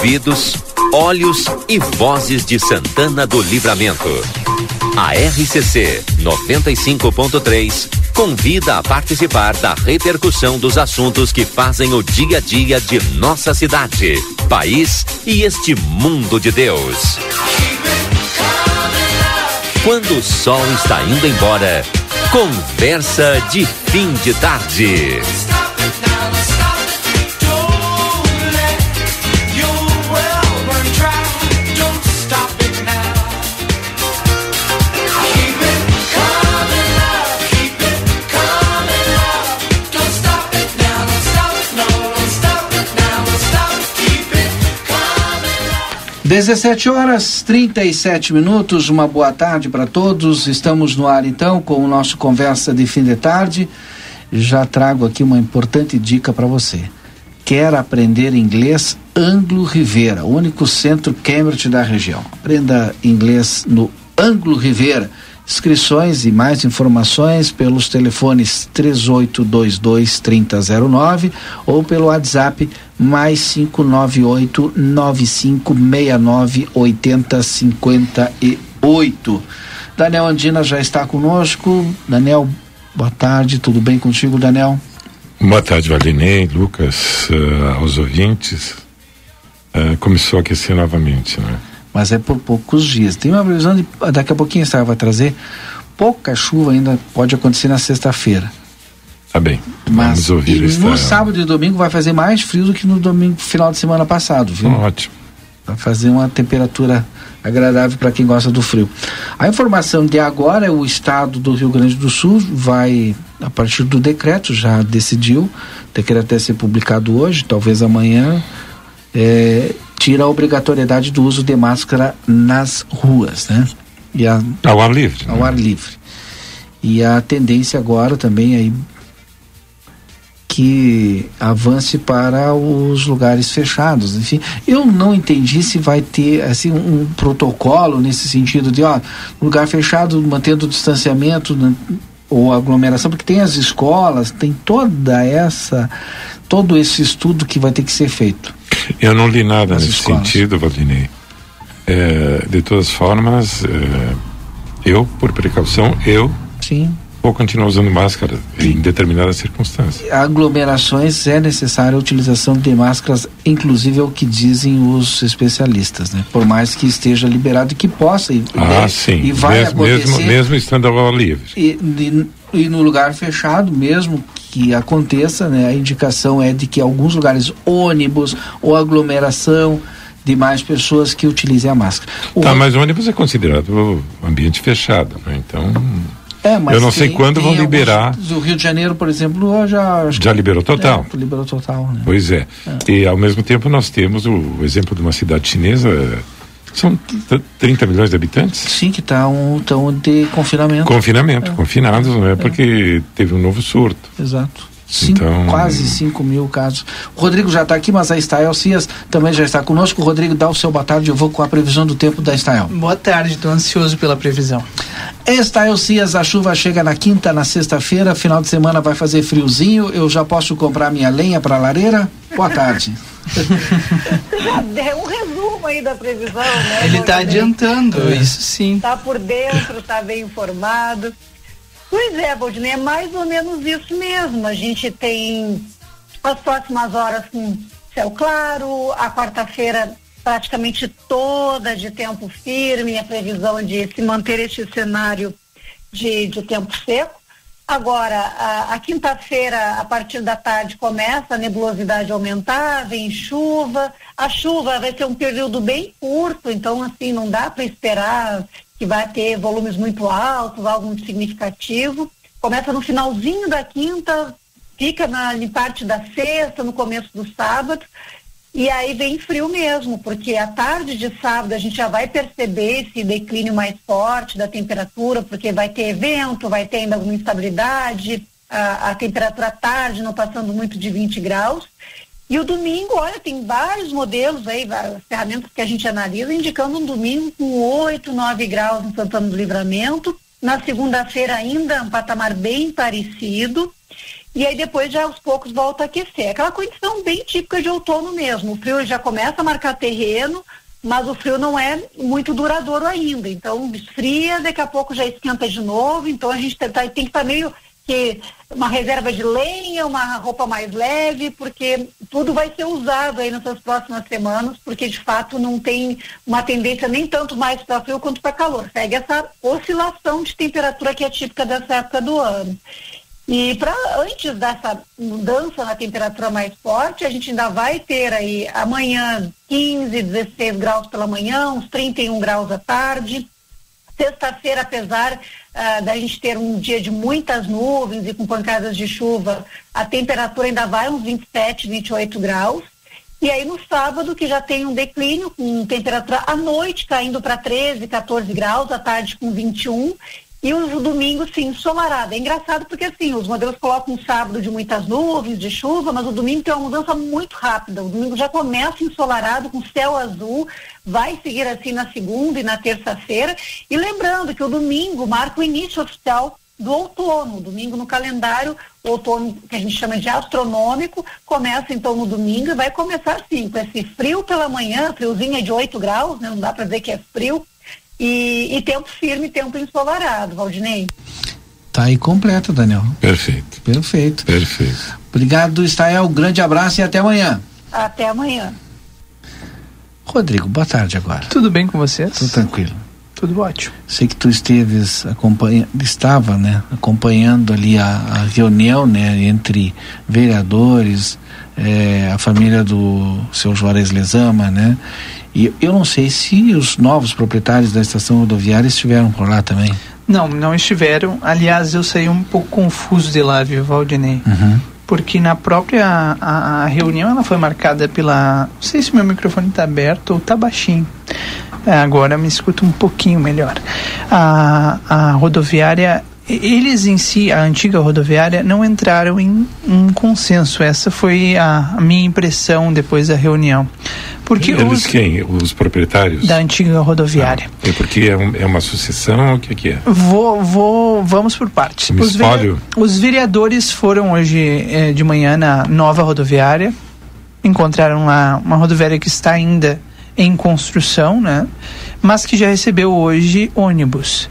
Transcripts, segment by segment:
ouvidos, olhos e vozes de Santana do Livramento. A RCC 95.3 convida a participar da repercussão dos assuntos que fazem o dia a dia de nossa cidade, país e este mundo de Deus. Quando o sol está indo embora, conversa de fim de tarde. 17 horas 37 minutos, uma boa tarde para todos. Estamos no ar então com o nosso Conversa de Fim de Tarde. Já trago aqui uma importante dica para você. Quer aprender inglês? Anglo Rivera, único centro Cambridge da região. Aprenda inglês no Anglo Rivera Inscrições e mais informações pelos telefones 3822 3009 ou pelo WhatsApp mais 598 9569 8058. Daniel Andina já está conosco. Daniel, boa tarde, tudo bem contigo, Daniel? Boa tarde, Valinei, Lucas, uh, aos ouvintes. Uh, começou a aquecer novamente, né? mas é por poucos dias. Tem uma previsão de daqui a pouquinho a vai trazer pouca chuva ainda pode acontecer na sexta-feira. Tá bem. Mas Vamos ouvir e no sábado e domingo vai fazer mais frio do que no domingo final de semana passado, viu? Ótimo. Vai fazer uma temperatura agradável para quem gosta do frio. A informação de agora é o estado do Rio Grande do Sul vai a partir do decreto já decidiu, decreto até ser publicado hoje, talvez amanhã. É, tira a obrigatoriedade do uso de máscara nas ruas, né? E a, ao ar livre. Ao né? ar livre. E a tendência agora também aí que avance para os lugares fechados. Enfim, eu não entendi se vai ter assim um, protocolo nesse sentido de, ó, lugar fechado mantendo o distanciamento né, ou aglomeração, porque tem as escolas, tem toda essa todo esse estudo que vai ter que ser feito. Eu não li nada nesse escolas. sentido, Valdinei. É, de todas formas, é, eu, por precaução, eu Sim. Vou continuar usando máscara em determinadas circunstâncias. Aglomerações é necessária a utilização de máscaras, inclusive é o que dizem os especialistas, né? Por mais que esteja liberado e que possa e, ah, sim. e vai mesmo, acontecer. Mesmo, mesmo estando ao livre. E, e, e no lugar fechado, mesmo que aconteça, né, a indicação é de que alguns lugares, ônibus ou aglomeração de mais pessoas que utilizem a máscara. O tá, mas o ônibus é considerado ambiente fechado, né? Então. É, mas eu não sei quando vão liberar. O Rio de Janeiro, por exemplo, já. Já liberou total. É, liberou total, né? Pois é. é. E ao mesmo tempo nós temos o exemplo de uma cidade chinesa são 30 milhões de habitantes? Sim, que estão tá tão de confinamento. Confinamento, é. confinados, não é, é porque teve um novo surto. Exato. Cinco, então... Quase 5 mil casos. O Rodrigo já está aqui, mas a Estael Cias também já está conosco. O Rodrigo, dá o seu boa tarde. Eu vou com a previsão do tempo da Estael. Boa tarde, estou ansioso pela previsão. Estael Cias, a chuva chega na quinta, na sexta-feira. Final de semana vai fazer friozinho. Eu já posso comprar minha lenha para a lareira? Boa tarde. já deu um resumo aí da previsão, né? Ele está adiantando, é. isso sim. Está por dentro, está bem informado. Pois é, Valdinei, é mais ou menos isso mesmo. A gente tem as próximas horas com céu claro, a quarta-feira praticamente toda de tempo firme, a previsão de se manter este cenário de, de tempo seco. Agora, a, a quinta-feira, a partir da tarde, começa a nebulosidade aumentar, vem chuva. A chuva vai ser um período bem curto, então, assim, não dá para esperar que vai ter volumes muito altos, algo muito significativo. Começa no finalzinho da quinta, fica na parte da sexta, no começo do sábado, e aí vem frio mesmo, porque à tarde de sábado a gente já vai perceber esse declínio mais forte da temperatura, porque vai ter evento, vai ter ainda alguma instabilidade, a, a temperatura à tarde não passando muito de 20 graus. E o domingo, olha, tem vários modelos aí, várias ferramentas que a gente analisa, indicando um domingo com 8, 9 graus em Santana do Livramento. Na segunda-feira ainda um patamar bem parecido. e aí depois já aos poucos volta a aquecer. Aquela condição bem típica de outono mesmo. O frio já começa a marcar terreno, mas o frio não é muito duradouro ainda. Então esfria, daqui a pouco já esquenta de novo. Então a gente tem, tem que estar meio que uma reserva de lenha, uma roupa mais leve, porque tudo vai ser usado aí nessas próximas semanas, porque de fato não tem uma tendência nem tanto mais para frio quanto para calor. Segue essa oscilação de temperatura que é típica dessa época do ano. E para antes dessa mudança na temperatura mais forte, a gente ainda vai ter aí amanhã 15, 16 graus pela manhã, uns 31 graus à tarde. Sexta-feira, apesar uh, da gente ter um dia de muitas nuvens e com pancadas de chuva, a temperatura ainda vai uns 27, 28 graus. E aí no sábado, que já tem um declínio, com temperatura à noite caindo para 13, 14 graus, à tarde com 21 e o domingo, sim, ensolarado. É engraçado porque, assim, os modelos colocam um sábado de muitas nuvens, de chuva, mas o domingo tem uma mudança muito rápida. O domingo já começa ensolarado, com céu azul, vai seguir assim na segunda e na terça-feira. E lembrando que o domingo marca o início oficial do outono. O domingo no calendário, o outono que a gente chama de astronômico, começa então no domingo e vai começar assim, com esse frio pela manhã, friozinho é de 8 graus, né? não dá para dizer que é frio, e, e tempo firme, tempo ensolarado, Valdinei. Tá aí completo, Daniel. Perfeito. Perfeito. Perfeito. Obrigado, Estael. Grande abraço e até amanhã. Até amanhã. Rodrigo, boa tarde agora. Tudo bem com vocês? Tudo tranquilo. Tudo ótimo. Sei que tu esteves acompanhando, estava, né, acompanhando ali a, a reunião, né, entre vereadores, eh, a família do seu Juarez Lezama, né, e eu não sei se os novos proprietários da estação rodoviária estiveram por lá também. Não, não estiveram. Aliás, eu saí um pouco confuso de lá, viu, Valdinei? Uhum. Porque na própria a, a, reunião ela foi marcada pela. Não sei se meu microfone está aberto ou está baixinho. É, agora me escuta um pouquinho melhor. A, a rodoviária eles em si, a antiga rodoviária, não entraram em um consenso. Essa foi a, minha impressão depois da reunião. Porque Eles os, quem? Os proprietários? Da antiga rodoviária. Ah, é porque é, um, é, uma sucessão? O que, que é? Vou, vou, vamos por partes. Os, vereadores, os vereadores foram hoje eh, de manhã na nova rodoviária. Encontraram lá uma rodoviária que está ainda em construção, né? Mas que já recebeu hoje ônibus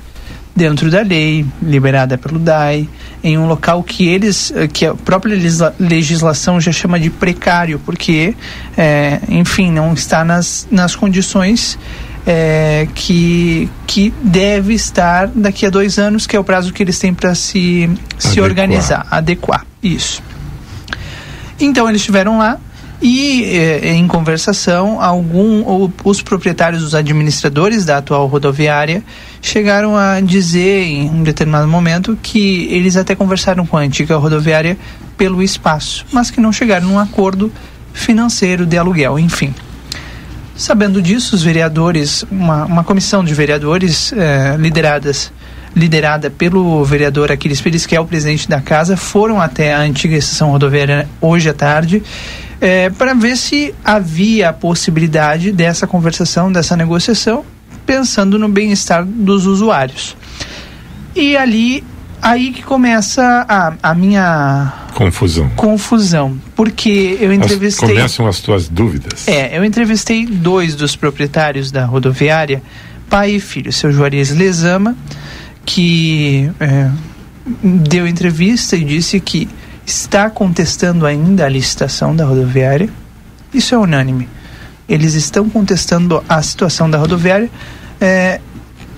dentro da lei, liberada pelo DAI, em um local que eles, eh, que a própria legislação já chama de precário, porque, é, enfim, não está nas, nas condições é, que, que deve estar daqui a dois anos, que é o prazo que eles têm para se, se organizar, adequar. Isso. Então eles estiveram lá, e eh, em conversação, algum, os proprietários, os administradores da atual rodoviária chegaram a dizer em um determinado momento que eles até conversaram com a antiga rodoviária pelo espaço, mas que não chegaram num acordo financeiro de aluguel, enfim. Sabendo disso, os vereadores, uma, uma comissão de vereadores eh, lideradas liderada pelo vereador Aquiles Pires, que é o presidente da casa, foram até a antiga estação rodoviária hoje à tarde é, para ver se havia a possibilidade dessa conversação, dessa negociação, pensando no bem-estar dos usuários. E ali, aí que começa a, a minha confusão. Confusão, porque eu entrevistei. As, começam as tuas dúvidas. É, eu entrevistei dois dos proprietários da rodoviária, pai e filho, seu Juarez Lezama, que é, deu entrevista e disse que está contestando ainda a licitação da rodoviária. Isso é unânime. Eles estão contestando a situação da rodoviária é,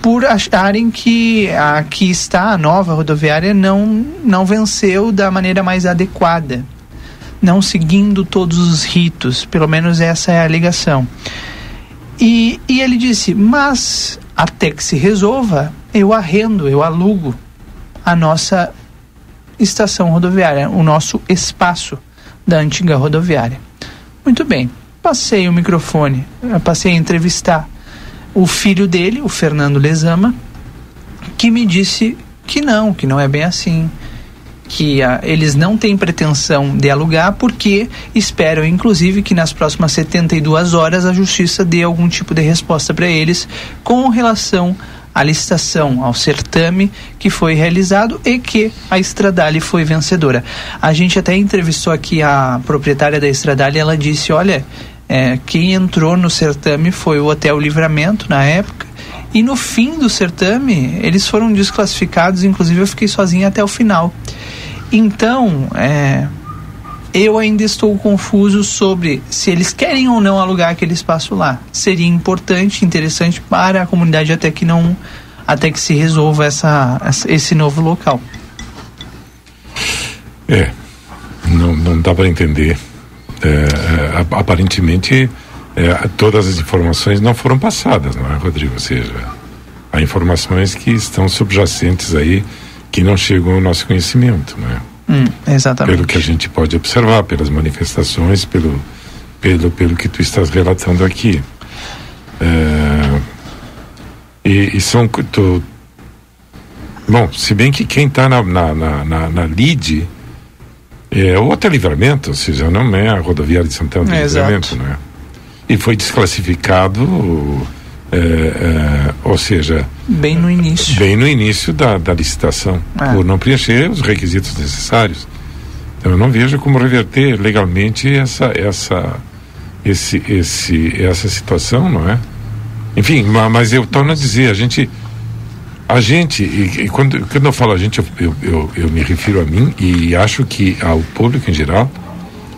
por acharem que aqui está a nova rodoviária não, não venceu da maneira mais adequada, não seguindo todos os ritos, pelo menos essa é a alegação. E, e ele disse: Mas até que se resolva, eu arrendo, eu alugo a nossa estação rodoviária, o nosso espaço da antiga rodoviária. Muito bem, passei o microfone, passei a entrevistar o filho dele, o Fernando Lezama, que me disse que não, que não é bem assim, que uh, eles não têm pretensão de alugar porque esperam, inclusive, que nas próximas 72 horas a justiça dê algum tipo de resposta para eles com relação a licitação ao certame que foi realizado e que a Estradale foi vencedora. A gente até entrevistou aqui a proprietária da Estradale ela disse, olha, é, quem entrou no certame foi o Hotel Livramento na época e no fim do certame eles foram desclassificados, inclusive eu fiquei sozinha até o final. Então, é, eu ainda estou confuso sobre se eles querem ou não alugar aquele espaço lá. Seria importante, interessante para a comunidade até que não até que se resolva essa, esse novo local. É, não, não dá para entender. É, é, aparentemente, é, todas as informações não foram passadas, não é, Rodrigo? Ou seja, há informações que estão subjacentes aí que não chegam ao nosso conhecimento, não é? Hum, exatamente. Pelo que a gente pode observar, pelas manifestações, pelo, pelo, pelo que tu estás relatando aqui. É, e, e, são. Tu, bom, se bem que quem está na, na, na, na, lead é o Hotel Livramento, ou seja, não é a rodoviária de Santana do é, Livramento, não é? E foi desclassificado é, é, ou seja, bem no início, bem no início da, da licitação, é. por não preencher os requisitos necessários. Então, eu não vejo como reverter legalmente essa essa esse esse essa situação, não é? Enfim, mas eu torno a dizer, a gente a gente, e, e quando, quando eu falo a gente, eu, eu, eu, me refiro a mim e acho que ao público em geral,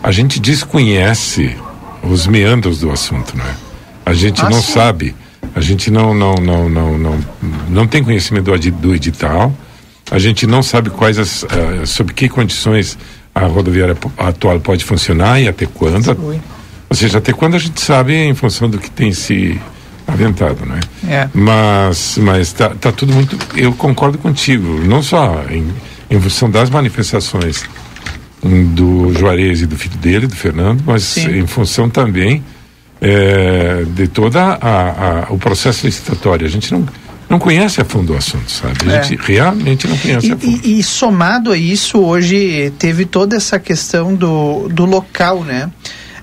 a gente desconhece os meandros do assunto, não é? A gente ah, não sim. sabe a gente não, não, não, não, não, não tem conhecimento do, do edital. A gente não sabe quais as, uh, sob que condições a rodoviária atual pode funcionar e até quando. Sim. Ou seja, até quando a gente sabe em função do que tem se aventado, né? É. Mas, mas tá, tá tudo muito. Eu concordo contigo, não só em, em função das manifestações do Juarez e do filho dele, do Fernando, mas Sim. em função também é, de todo o processo licitatório. A gente não, não conhece a fundo o assunto, sabe? A é. gente realmente não conhece e, a fundo. E, e, somado a isso, hoje teve toda essa questão do, do local, né?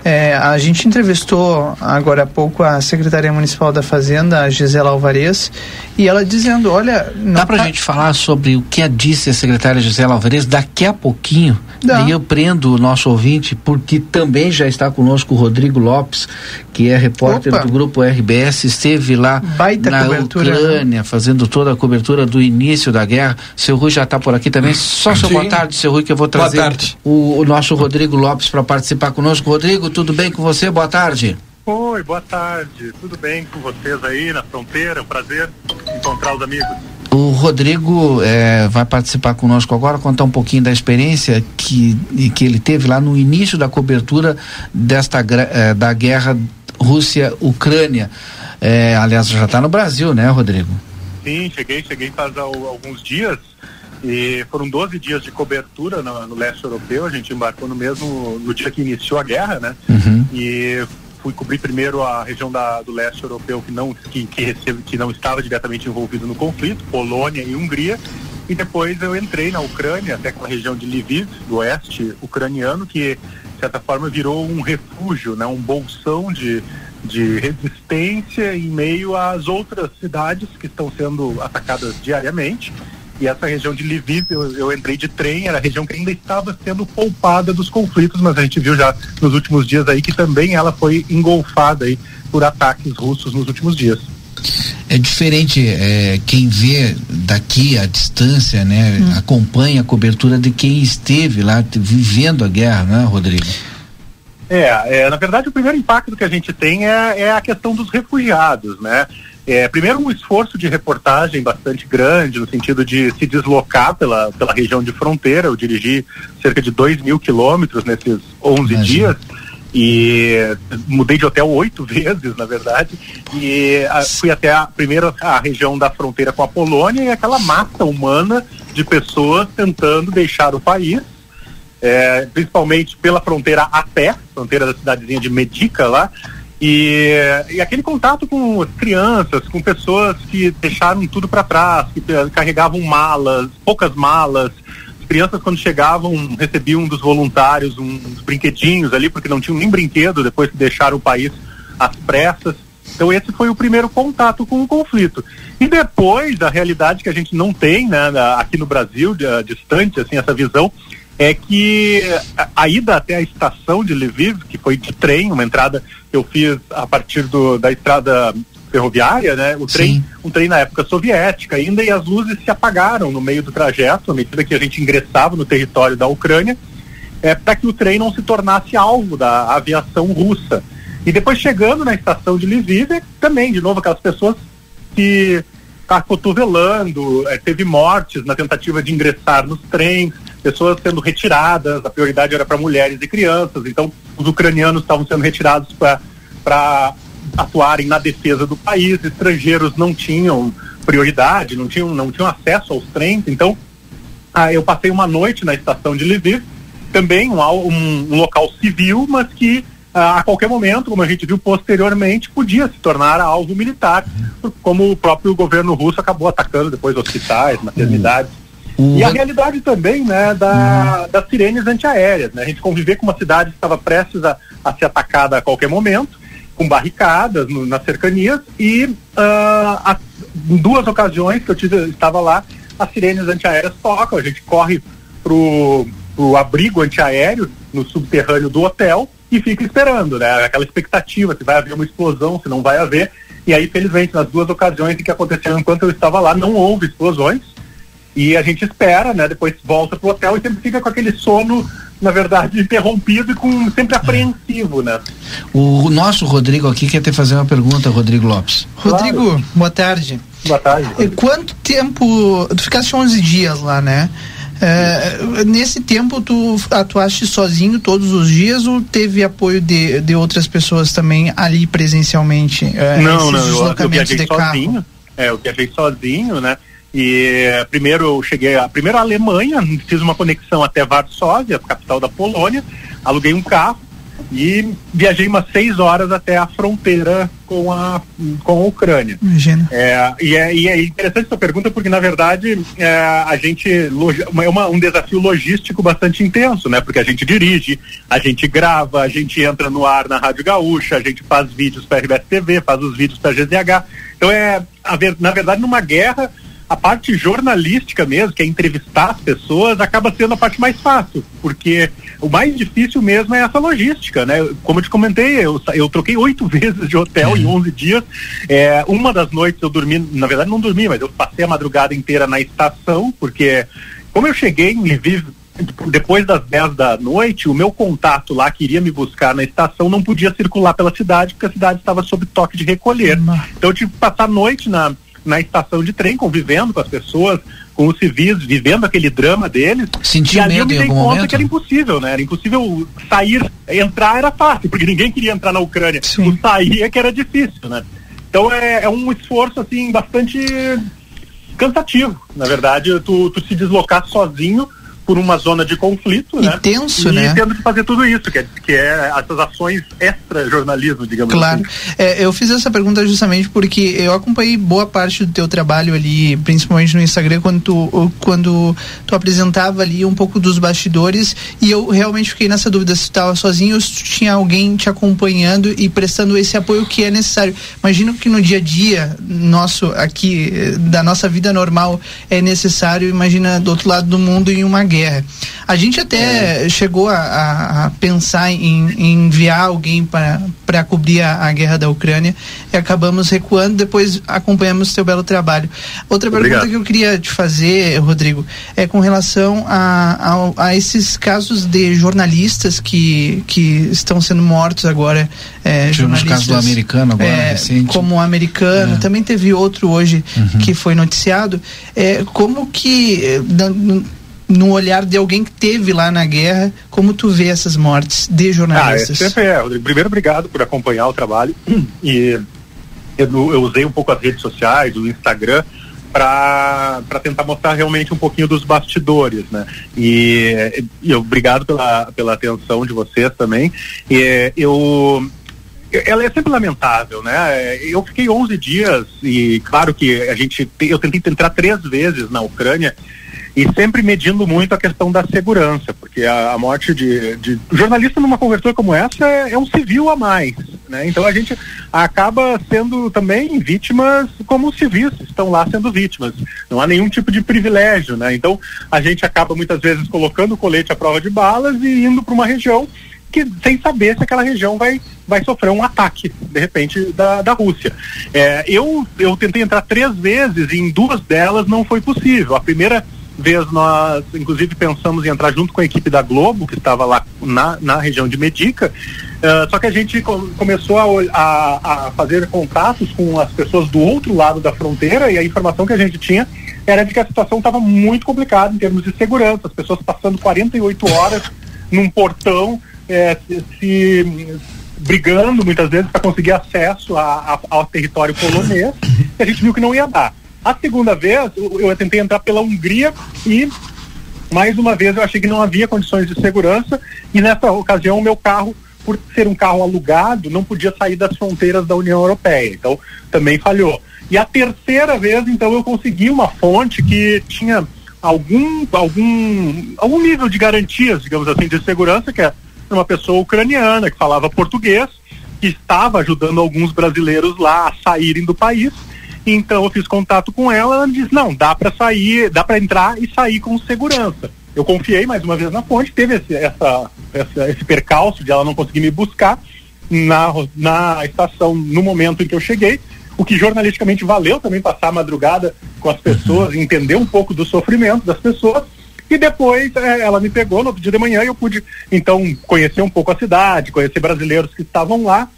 É, a gente entrevistou agora há pouco a secretária municipal da Fazenda, a Gisela Alvarez, e ela dizendo, olha... Dá pra tá... gente falar sobre o que disse a secretária Gisela Alvarez daqui a pouquinho? Dá. E eu prendo o nosso ouvinte, porque também já está conosco o Rodrigo Lopes, que é repórter Opa. do grupo RBS, esteve lá Baita na né? Ucrânia, fazendo toda a cobertura do início da guerra. Seu Rui já está por aqui também. Só seu boa tarde, seu Rui, que eu vou trazer o, o, nosso Rodrigo Lopes para participar conosco. Rodrigo, tudo bem com você? Boa tarde. Oi, boa tarde. Tudo bem com vocês aí na fronteira? Um prazer encontrar os amigos. O Rodrigo é, vai participar conosco agora, contar um pouquinho da experiência que, que ele teve lá no início da cobertura desta é, da guerra Rússia-Ucrânia. É, aliás, já está no Brasil, né, Rodrigo? Sim, cheguei, cheguei faz alguns dias e foram 12 dias de cobertura no, no, leste europeu. A gente embarcou no mesmo no dia que iniciou a guerra, né? Uhum. E fui cobrir primeiro a região da, do leste europeu que não que, que, recebe, que não estava diretamente envolvido no conflito, Polônia e Hungria. E depois eu entrei na Ucrânia, até com a região de Lviv, do oeste ucraniano, que de certa forma virou um refúgio, né, um bolsão de, de resistência em meio às outras cidades que estão sendo atacadas diariamente. E essa região de Lviv, eu, eu, entrei de trem, era a região que ainda estava sendo poupada dos conflitos, mas a gente viu já nos últimos dias aí que também ela foi engolfada aí por ataques russos nos últimos dias. É diferente é, quem vê daqui à distância, né? Hum. Acompanha a cobertura de quem esteve lá vivendo a guerra, né, Rodrigo? É, é, na verdade o primeiro impacto que a gente tem é, é a questão dos refugiados, né? É, primeiro, um esforço de reportagem bastante grande, no sentido de se deslocar pela, pela região de fronteira. Eu dirigi cerca de 2 mil quilômetros nesses 11 Imagina. dias e mudei de hotel oito vezes, na verdade, e a, fui até a primeira a região da fronteira com a Polônia e aquela massa humana de pessoas tentando deixar o país, é, principalmente pela fronteira a pé, fronteira da cidadezinha de Medica lá, e, e aquele contato com as crianças, com pessoas que deixaram tudo para trás, que carregavam malas, poucas malas. As crianças, quando chegavam, recebiam dos voluntários uns brinquedinhos ali, porque não tinham nem brinquedo depois que deixaram o país às pressas. Então esse foi o primeiro contato com o conflito. E depois a realidade que a gente não tem, né, aqui no Brasil, de, distante, assim, essa visão é que a, ida até a estação de Lviv, que foi de trem, uma entrada que eu fiz a partir do, da estrada ferroviária, né? O trem, um trem na época soviética ainda, e as luzes se apagaram no meio do trajeto, à medida que a gente ingressava no território da Ucrânia, é, para que o trem não se tornasse alvo da aviação russa. E depois chegando na estação de Lviv, é também, de novo, aquelas pessoas que tá cotovelando, é, teve mortes na tentativa de ingressar nos trens, pessoas sendo retiradas, a prioridade era para mulheres e crianças, então os ucranianos estavam sendo retirados para atuarem na defesa do país, estrangeiros não tinham prioridade, não tinham, não tinham acesso aos trens, então ah, eu passei uma noite na estação de Lviv, também um, um, um local civil, mas que ah, a qualquer momento, como a gente viu posteriormente, podia se tornar alvo militar, como o próprio governo russo acabou atacando depois hospitais, maternidades. Uhum. E a realidade também, né, da, uhum. das sirenes antiaéreas, né? A gente conviver com uma cidade que estava prestes a, a ser atacada a qualquer momento, com barricadas no, nas cercanias e uh, a, em duas ocasiões que eu tive, estava lá, as sirenes antiaéreas tocam, a gente corre pro, pro abrigo antiaéreo no subterrâneo do hotel e fica esperando, né? Aquela expectativa se vai haver uma explosão, se não vai haver. E aí, felizmente, nas duas ocasiões em que aconteceram enquanto eu estava lá, não houve explosões. E a gente espera, né? Depois volta pro hotel e sempre fica com aquele sono, na verdade, interrompido e com sempre apreensivo, né? O nosso Rodrigo aqui quer te fazer uma pergunta, Rodrigo Lopes. Rodrigo, claro. boa tarde. Boa tarde. Rodrigo. Quanto tempo. Tu ficaste 11 dias lá, né? É, nesse tempo tu atuaste sozinho todos os dias ou teve apoio de, de outras pessoas também ali presencialmente? É, não, não, eu, eu viajei sozinho. É, eu viajei sozinho, né? E primeiro eu cheguei a primeiro a Alemanha, fiz uma conexão até Varsóvia, capital da Polônia, aluguei um carro e viajei umas seis horas até a fronteira com a, com a Ucrânia. Imagina. É, e, é, e é interessante essa pergunta porque, na verdade, é, a gente é uma, um desafio logístico bastante intenso, né? Porque a gente dirige, a gente grava, a gente entra no ar na Rádio Gaúcha, a gente faz vídeos para a RBS TV, faz os vídeos para a GZH. Então, é, a ver, na verdade, numa guerra a parte jornalística mesmo, que é entrevistar as pessoas, acaba sendo a parte mais fácil, porque o mais difícil mesmo é essa logística, né? Como eu te comentei, eu, eu troquei oito vezes de hotel em 11 dias. É, uma das noites eu dormi, na verdade não dormi, mas eu passei a madrugada inteira na estação, porque como eu cheguei em Lviv depois das 10 da noite, o meu contato lá que iria me buscar na estação não podia circular pela cidade, porque a cidade estava sob toque de recolher. Então eu tive que passar a noite na, na estação de trem, convivendo com as pessoas, com os civis, vivendo aquele drama deles. Sentiu e ali eu me dei conta momento? que era impossível, né? Era impossível sair, entrar era fácil, porque ninguém queria entrar na Ucrânia. Sim. O sair é que era difícil, né? Então é, é um esforço, assim, bastante cansativo, na verdade, tu, tu se deslocar sozinho por uma zona de conflito, e né? tenso, e né? tendo que fazer tudo isso, que é, que é essas ações extra-jornalismo, digamos claro. assim. Claro. É, eu fiz essa pergunta justamente porque eu acompanhei boa parte do teu trabalho ali, principalmente no Instagram, quando tu, quando tu apresentava ali um pouco dos bastidores e eu realmente fiquei nessa dúvida se tu estava sozinho ou se tu tinha alguém te acompanhando e prestando esse apoio que é necessário. Imagino que no dia a dia nosso aqui, da nossa vida normal, é necessário, imagina do outro lado do mundo em uma guerra. A gente até é. chegou a, a, pensar em, em, enviar alguém para cobrir a, a, guerra da Ucrânia e acabamos recuando, depois acompanhamos seu belo trabalho. Outra Obrigado. pergunta que eu queria te fazer, Rodrigo, é com relação a, a, a esses casos de jornalistas que, que estão sendo mortos agora. É, jornalistas, caso do americano agora, é, recente. Como o americano, é. também teve outro hoje uhum. que foi noticiado. É, como que no olhar de alguém que teve lá na guerra, como tu vê essas mortes de jornalistas? Ah, é, sempre é. Primeiro, obrigado por acompanhar o trabalho. E eu, eu usei um pouco as redes sociais, o Instagram, para tentar mostrar realmente um pouquinho dos bastidores, né? E, e obrigado pela, pela atenção de vocês também. E, eu ela é sempre lamentável, né? Eu fiquei 11 dias e claro que a gente eu tentei entrar três vezes na Ucrânia e sempre medindo muito a questão da segurança, porque a, a morte de, de, jornalista numa cobertura como essa é, é um civil a mais, Né? Então a gente acaba sendo também vítimas como os civis estão lá sendo vítimas. Não há nenhum tipo de privilégio, né? Então a gente acaba muitas vezes colocando o colete à prova de balas e indo para uma região que sem saber se aquela região vai, vai sofrer um ataque, de repente, da, da Rússia. É, eu, eu tentei entrar três vezes e em duas delas não foi possível. A primeira vez nós, inclusive, pensamos em entrar junto com a equipe da Globo, que estava lá na, na região de Medica, uh, só que a gente com, começou a, a, a, fazer contatos com as pessoas do outro lado da fronteira e a informação que a gente tinha era de que a situação estava muito complicada em termos de segurança, as pessoas passando 48 horas num portão é, se, se, brigando muitas vezes para conseguir acesso a, a, ao território polonês, e a gente viu que não ia dar. A segunda vez, eu, tentei entrar pela Hungria e mais uma vez eu achei que não havia condições de segurança e nessa ocasião o meu carro por ser um carro alugado, não podia sair das fronteiras da União Europeia. Então, também falhou. E a terceira vez, então, eu consegui uma fonte que tinha algum, algum, algum nível de garantias, digamos assim, de segurança, que é uma pessoa ucraniana que falava português, que estava ajudando alguns brasileiros lá a saírem do país. Então eu fiz contato com ela, ela me disse: "Não, dá para sair, dá para entrar e sair com segurança". Eu confiei mais uma vez na fonte, teve esse, essa, essa, esse percalço de ela não conseguir me buscar na, na estação no momento em que eu cheguei, o que jornalisticamente valeu também passar a madrugada com as pessoas, entender um pouco do sofrimento das pessoas e depois é, ela me pegou no outro dia de manhã e eu pude, então, conhecer um pouco a cidade, conhecer brasileiros que estavam lá.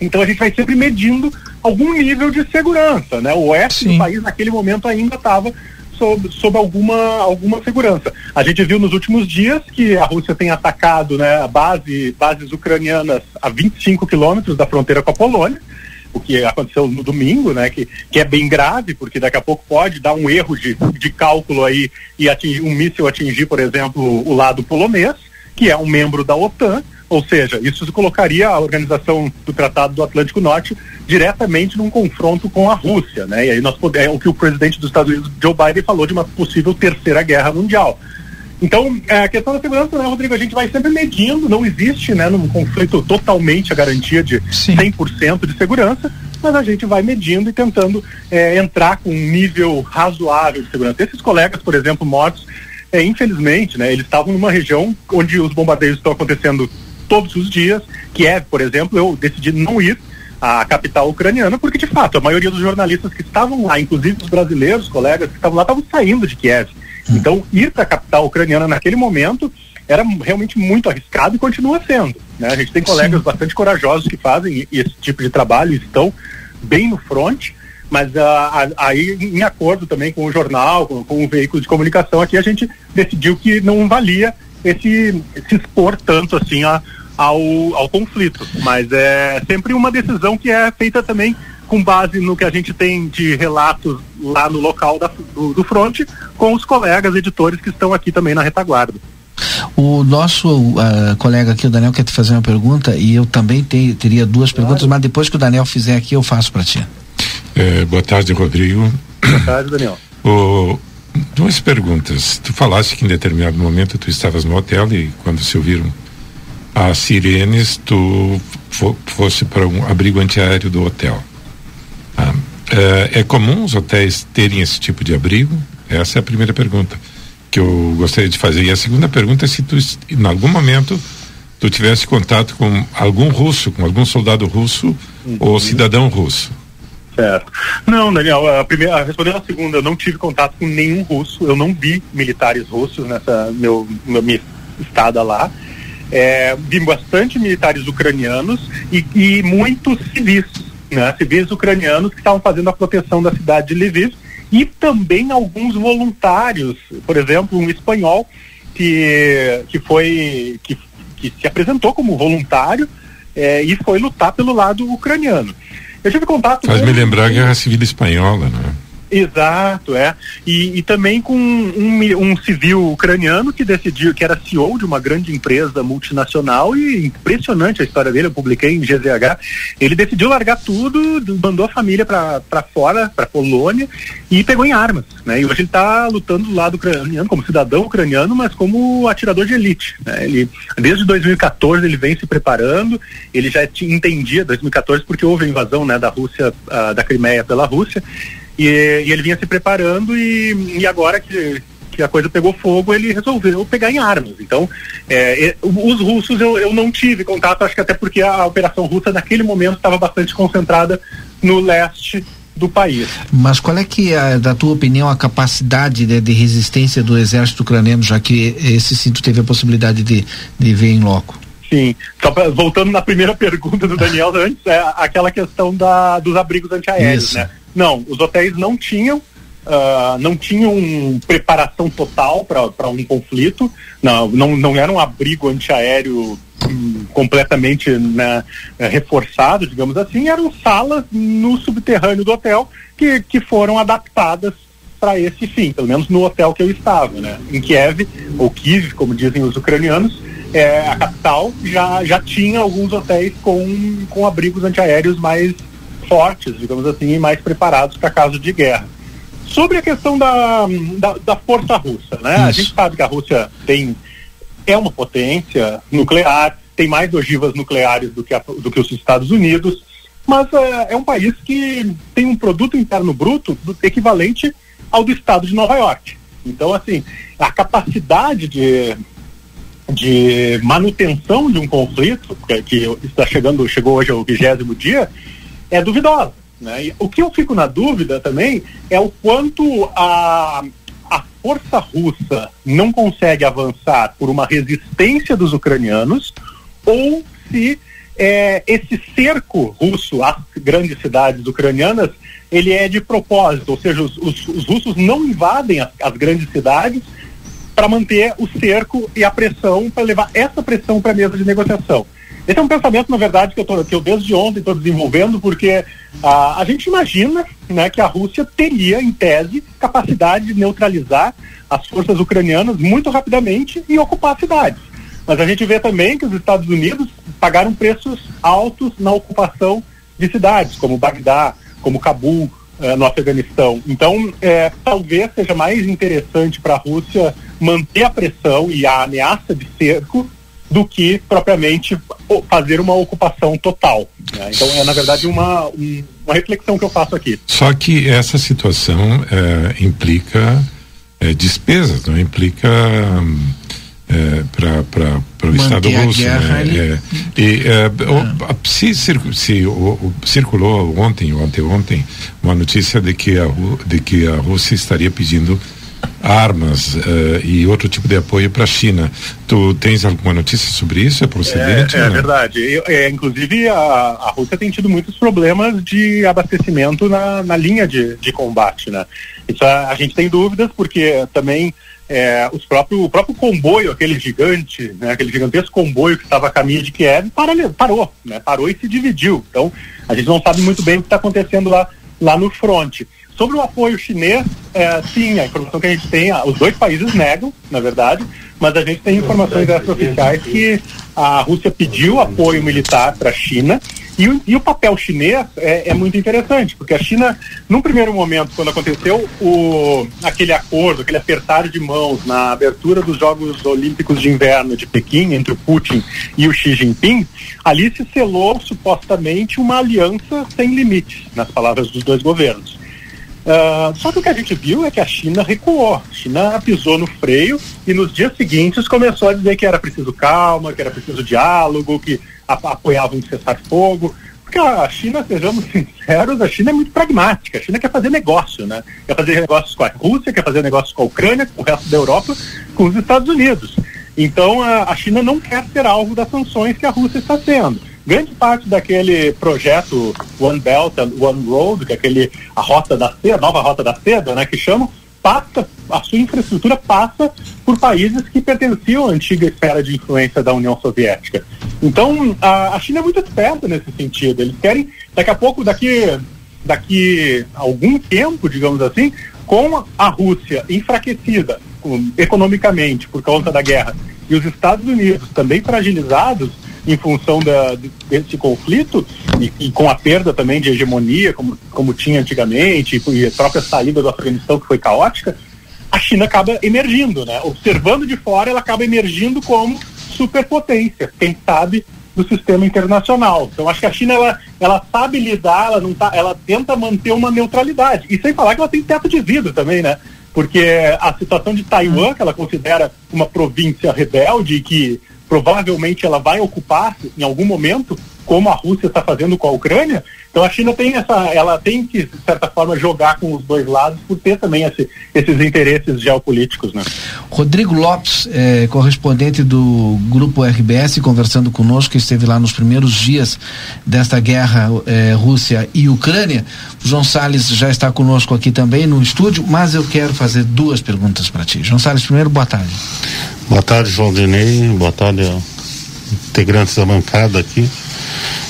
Então a gente vai sempre medindo algum nível de segurança, né? O oeste Sim. do país naquele momento ainda estava sob, sob alguma, alguma segurança. A gente viu nos últimos dias que a Rússia tem atacado né, base, bases ucranianas a 25 quilômetros da fronteira com a Polônia o que aconteceu no domingo, né, que, que é bem grave, porque daqui a pouco pode dar um erro de, de cálculo aí e atingir, um míssil atingir, por exemplo, o lado polonês, que é um membro da OTAN, ou seja, isso colocaria a organização do Tratado do Atlântico Norte diretamente num confronto com a Rússia, né? E aí nós é o que o presidente dos Estados Unidos, Joe Biden, falou de uma possível terceira guerra mundial. Então, é, a questão da segurança, né, Rodrigo, a gente vai sempre medindo, não existe, né, num conflito totalmente a garantia de Sim. 100% de segurança, mas a gente vai medindo e tentando é, entrar com um nível razoável de segurança. Esses colegas, por exemplo, mortos, é, infelizmente, né, eles estavam numa região onde os bombardeios estão acontecendo todos os dias, que é, por exemplo, eu decidi não ir à capital ucraniana, porque de fato a maioria dos jornalistas que estavam lá, inclusive os brasileiros, colegas que estavam lá, estavam saindo de Kiev. Então, ir para a capital ucraniana naquele momento era realmente muito arriscado e continua sendo. Né? A gente tem colegas Sim. bastante corajosos que fazem esse tipo de trabalho e estão bem no front, mas uh, aí, em acordo também com o jornal, com, com o veículo de comunicação aqui, a gente decidiu que não valia esse, se expor tanto assim a, ao, ao conflito. Mas é sempre uma decisão que é feita também com base no que a gente tem de relatos lá no local da, do, do fronte, com os colegas editores que estão aqui também na retaguarda. O nosso uh, colega aqui, o Daniel, quer te fazer uma pergunta e eu também te, teria duas perguntas, mas depois que o Daniel fizer aqui, eu faço para ti. É, boa tarde, Rodrigo. Boa tarde, Daniel. O, duas perguntas. Tu falaste que em determinado momento tu estavas no hotel e quando se ouviram as sirenes, tu fo, fosse para um abrigo antiaéreo do hotel. Ah, é, é comum os hotéis terem esse tipo de abrigo? Essa é a primeira pergunta que eu gostaria de fazer. E a segunda pergunta é se tu, em algum momento, tu tivesse contato com algum russo, com algum soldado russo uhum. ou cidadão russo. Certo. Não, Daniel, a primeira, respondendo a segunda, eu não tive contato com nenhum russo, eu não vi militares russos nessa meu, meu minha estada lá. É, vi bastante militares ucranianos e, e muitos civis né, civis ucranianos que estavam fazendo a proteção da cidade de Lviv e também alguns voluntários, por exemplo, um espanhol que, que foi que, que se apresentou como voluntário é, e foi lutar pelo lado ucraniano. Eu tive contato. Faz me lembrar a Guerra Civil Espanhola, né? Exato, é. E, e também com um, um, civil ucraniano que decidiu, que era CEO de uma grande empresa multinacional e impressionante a história dele, eu publiquei em GZH. Ele decidiu largar tudo, mandou a família para fora, para Polônia e pegou em armas, né? E hoje ele está lutando do lado ucraniano, como cidadão ucraniano, mas como atirador de elite, né? Ele, desde 2014 ele vem se preparando, ele já entendia 2014 porque houve a invasão, né, da Rússia, uh, da Crimeia pela Rússia, e, e ele vinha se preparando e, e agora que, que a coisa pegou fogo, ele resolveu pegar em armas. Então, é, os russos eu, eu não tive contato, acho que até porque a operação russa naquele momento estava bastante concentrada no leste do país. Mas qual é que é, da tua opinião, a capacidade de, de, resistência do exército ucraniano, já que esse cinto teve a possibilidade de, de ver em loco? Sim, só pra, voltando na primeira pergunta do Daniel antes, é aquela questão da, dos abrigos antiaéreos, Isso. né? Não, os hotéis não tinham Uh, não tinham preparação total para um conflito, não, não, não era um abrigo antiaéreo um, completamente né, reforçado, digamos assim, eram salas no subterrâneo do hotel que, que foram adaptadas para esse fim, pelo menos no hotel que eu estava, né? Em Kiev, ou Kiev, como dizem os ucranianos, é, a capital já, já tinha alguns hotéis com, com abrigos antiaéreos mais fortes, digamos assim, e mais preparados para caso de guerra. Sobre a questão da, da, da força russa, né? Isso. A gente sabe que a Rússia tem é uma potência nuclear, tem mais ogivas nucleares do que, a, do que os Estados Unidos, mas é, é um país que tem um produto interno bruto equivalente ao do estado de Nova York. Então, assim, a capacidade de, de manutenção de um conflito, que, que está chegando, chegou hoje ao vigésimo dia, é duvidosa. Né? E o que eu fico na dúvida também é o quanto a, a força russa não consegue avançar por uma resistência dos ucranianos ou se é, esse cerco russo às grandes cidades ucranianas ele é de propósito, ou seja, os, os, os russos não invadem as, as grandes cidades para manter o cerco e a pressão, para levar essa pressão para a mesa de negociação. Esse é um pensamento, na verdade, que eu, tô, que eu desde ontem estou desenvolvendo, porque ah, a gente imagina né, que a Rússia teria, em tese, capacidade de neutralizar as forças ucranianas muito rapidamente e ocupar cidades. Mas a gente vê também que os Estados Unidos pagaram preços altos na ocupação de cidades, como Bagdá, como Cabul, eh, no Afeganistão. Então, eh, talvez seja mais interessante para a Rússia manter a pressão e a ameaça de cerco do que propriamente fazer uma ocupação total. Né? Então é na verdade uma, um, uma reflexão que eu faço aqui. Só que essa situação é, implica é, despesas, não implica é, para o Estado russo. Né? É, e, é, o, ah. se, se o, o, circulou ontem ou anteontem uma notícia de que a, de que a Rússia estaria pedindo armas uh, e outro tipo de apoio para a China. Tu tens alguma notícia sobre isso? É procedente? É, é verdade. é, inclusive, a, a Rússia tem tido muitos problemas de abastecimento na, na linha de, de combate. Né? Isso a, a gente tem dúvidas, porque também é, os próprios, o próprio comboio, aquele gigante, né, aquele gigantesco comboio que estava a caminho de Kiev, parou, parou, né, parou e se dividiu. Então, a gente não sabe muito bem o que está acontecendo lá, lá no fronte. Sobre o apoio chinês, é, sim, a informação que a gente tem, os dois países negam, na verdade, mas a gente tem informações oficiais que a Rússia pediu apoio militar para a China e e o, papel chinês é, é, muito interessante, porque a China, num primeiro momento, quando aconteceu o, aquele acordo, aquele apertar de mãos na abertura dos Jogos Olímpicos de Inverno de Pequim, entre o Putin e o Xi Jinping, ali se selou supostamente uma aliança sem limites, nas palavras dos dois governos. Uh, só que o que a gente viu é que a China recuou. A China pisou no freio e nos dias seguintes começou a dizer que era preciso calma, que era preciso diálogo, que apoiava um cessar-fogo. Porque a China, sejamos sinceros, a China é muito pragmática. A China quer fazer negócio, né? Quer fazer negócios com a Rússia, quer fazer negócios com a Ucrânia, com o resto da Europa, com os Estados Unidos. Então a, a China não quer ser alvo das sanções que a Rússia está sendo grande parte daquele projeto One Belt and One Road, que é aquele a rota da seda, nova rota da seda, né, que chamam, passa, a sua infraestrutura passa por países que pertenciam à antiga esfera de influência da União Soviética. Então, a, a China é muito esperta nesse sentido. Eles querem, daqui a pouco, daqui daqui algum tempo, digamos assim, com a Rússia enfraquecida um, economicamente por causa da guerra e os Estados Unidos também fragilizados em função da, desse conflito e, e, com a perda também de hegemonia, como, como tinha antigamente, e, a própria saída do Afeganistão que foi caótica, a China acaba emergindo, né? Observando de fora, ela acaba emergindo como superpotência, quem sabe do sistema internacional. Então acho que a China ela, ela sabe lidar, ela não tá, ela tenta manter uma neutralidade. E sem falar que ela tem teto de vidro também, né? Porque a situação de Taiwan, que ela considera uma província rebelde que provavelmente ela vai ocupar em algum momento, como a Rússia está fazendo com a Ucrânia. Então a China tem essa, ela tem que de certa forma jogar com os dois lados por ter também esse, esses interesses geopolíticos, né? Rodrigo Lopes, é, correspondente do grupo RBS, conversando conosco, esteve lá nos primeiros dias desta guerra é, Rússia e Ucrânia. O João Salles já está conosco aqui também no estúdio, mas eu quero fazer duas perguntas para ti. João Salles, primeiro, boa tarde. Boa tarde, João Dinei. Boa tarde, integrantes da bancada aqui.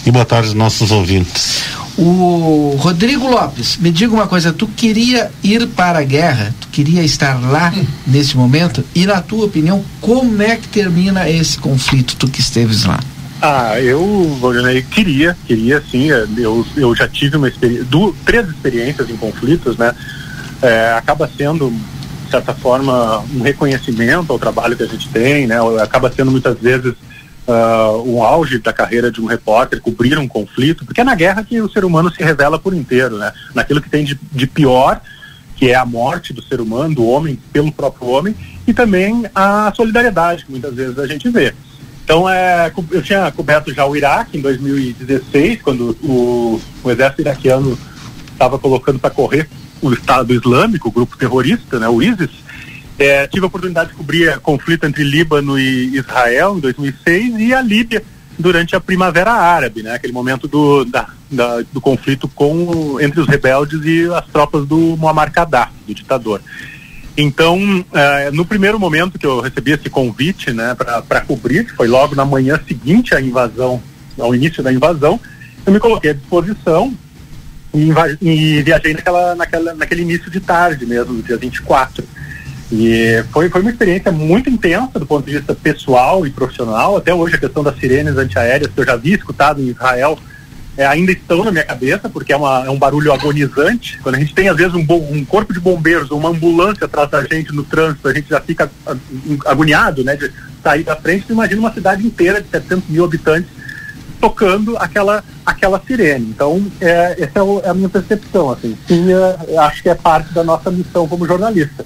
E boa tarde aos nossos ouvintes. O Rodrigo Lopes, me diga uma coisa, tu queria ir para a guerra, tu queria estar lá nesse momento, e na tua opinião, como é que termina esse conflito, tu que esteves lá? Ah, eu, Valdinei, queria, queria sim, é, eu, eu já tive uma experiência, três experiências em conflitos, né, é, acaba sendo, certa forma, um reconhecimento ao trabalho que a gente tem, né, acaba sendo muitas vezes uh, um auge da carreira de um repórter, cobrir um conflito, porque é na guerra que o ser humano se revela por inteiro, né? Naquilo que tem de, de pior, que é a morte do ser humano, do homem pelo próprio homem, e também a solidariedade que muitas vezes a gente vê. Então, é, eu tinha coberto já o Iraque em 2016, quando o, o exército iraquiano estava colocando para correr o Estado Islâmico, o grupo terrorista, né, o ISIS, é, tive a oportunidade de cobrir conflito entre Líbano e Israel em 2006 e a Líbia durante a Primavera Árabe, né? Aquele momento do, da, da, do conflito com entre os rebeldes e as tropas do Muammar Gaddafi, do ditador. Então, é, no primeiro momento que eu recebi esse convite, né, para cobrir, que foi logo na manhã seguinte à invasão, ao início da invasão, eu me coloquei à disposição e, e viajei naquela, naquela, naquele início de tarde mesmo, dia 24. E foi, foi uma experiência muito intensa do ponto de vista pessoal e profissional. Até hoje a questão das sirenes antiaéreas que eu já vi escutado em Israel é, ainda estão na minha cabeça, porque é, uma, é um barulho agonizante. Quando a gente tem, às vezes, um, um corpo de bombeiros ou uma ambulância atrás da gente no trânsito, a gente já fica agoniado, né, de sair da frente. Imagina uma cidade inteira de 700 mil habitantes tocando aquela, aquela sirene. Então, é, essa é, o, é a minha percepção. Assim. Sim, é, acho que é parte da nossa missão como jornalista.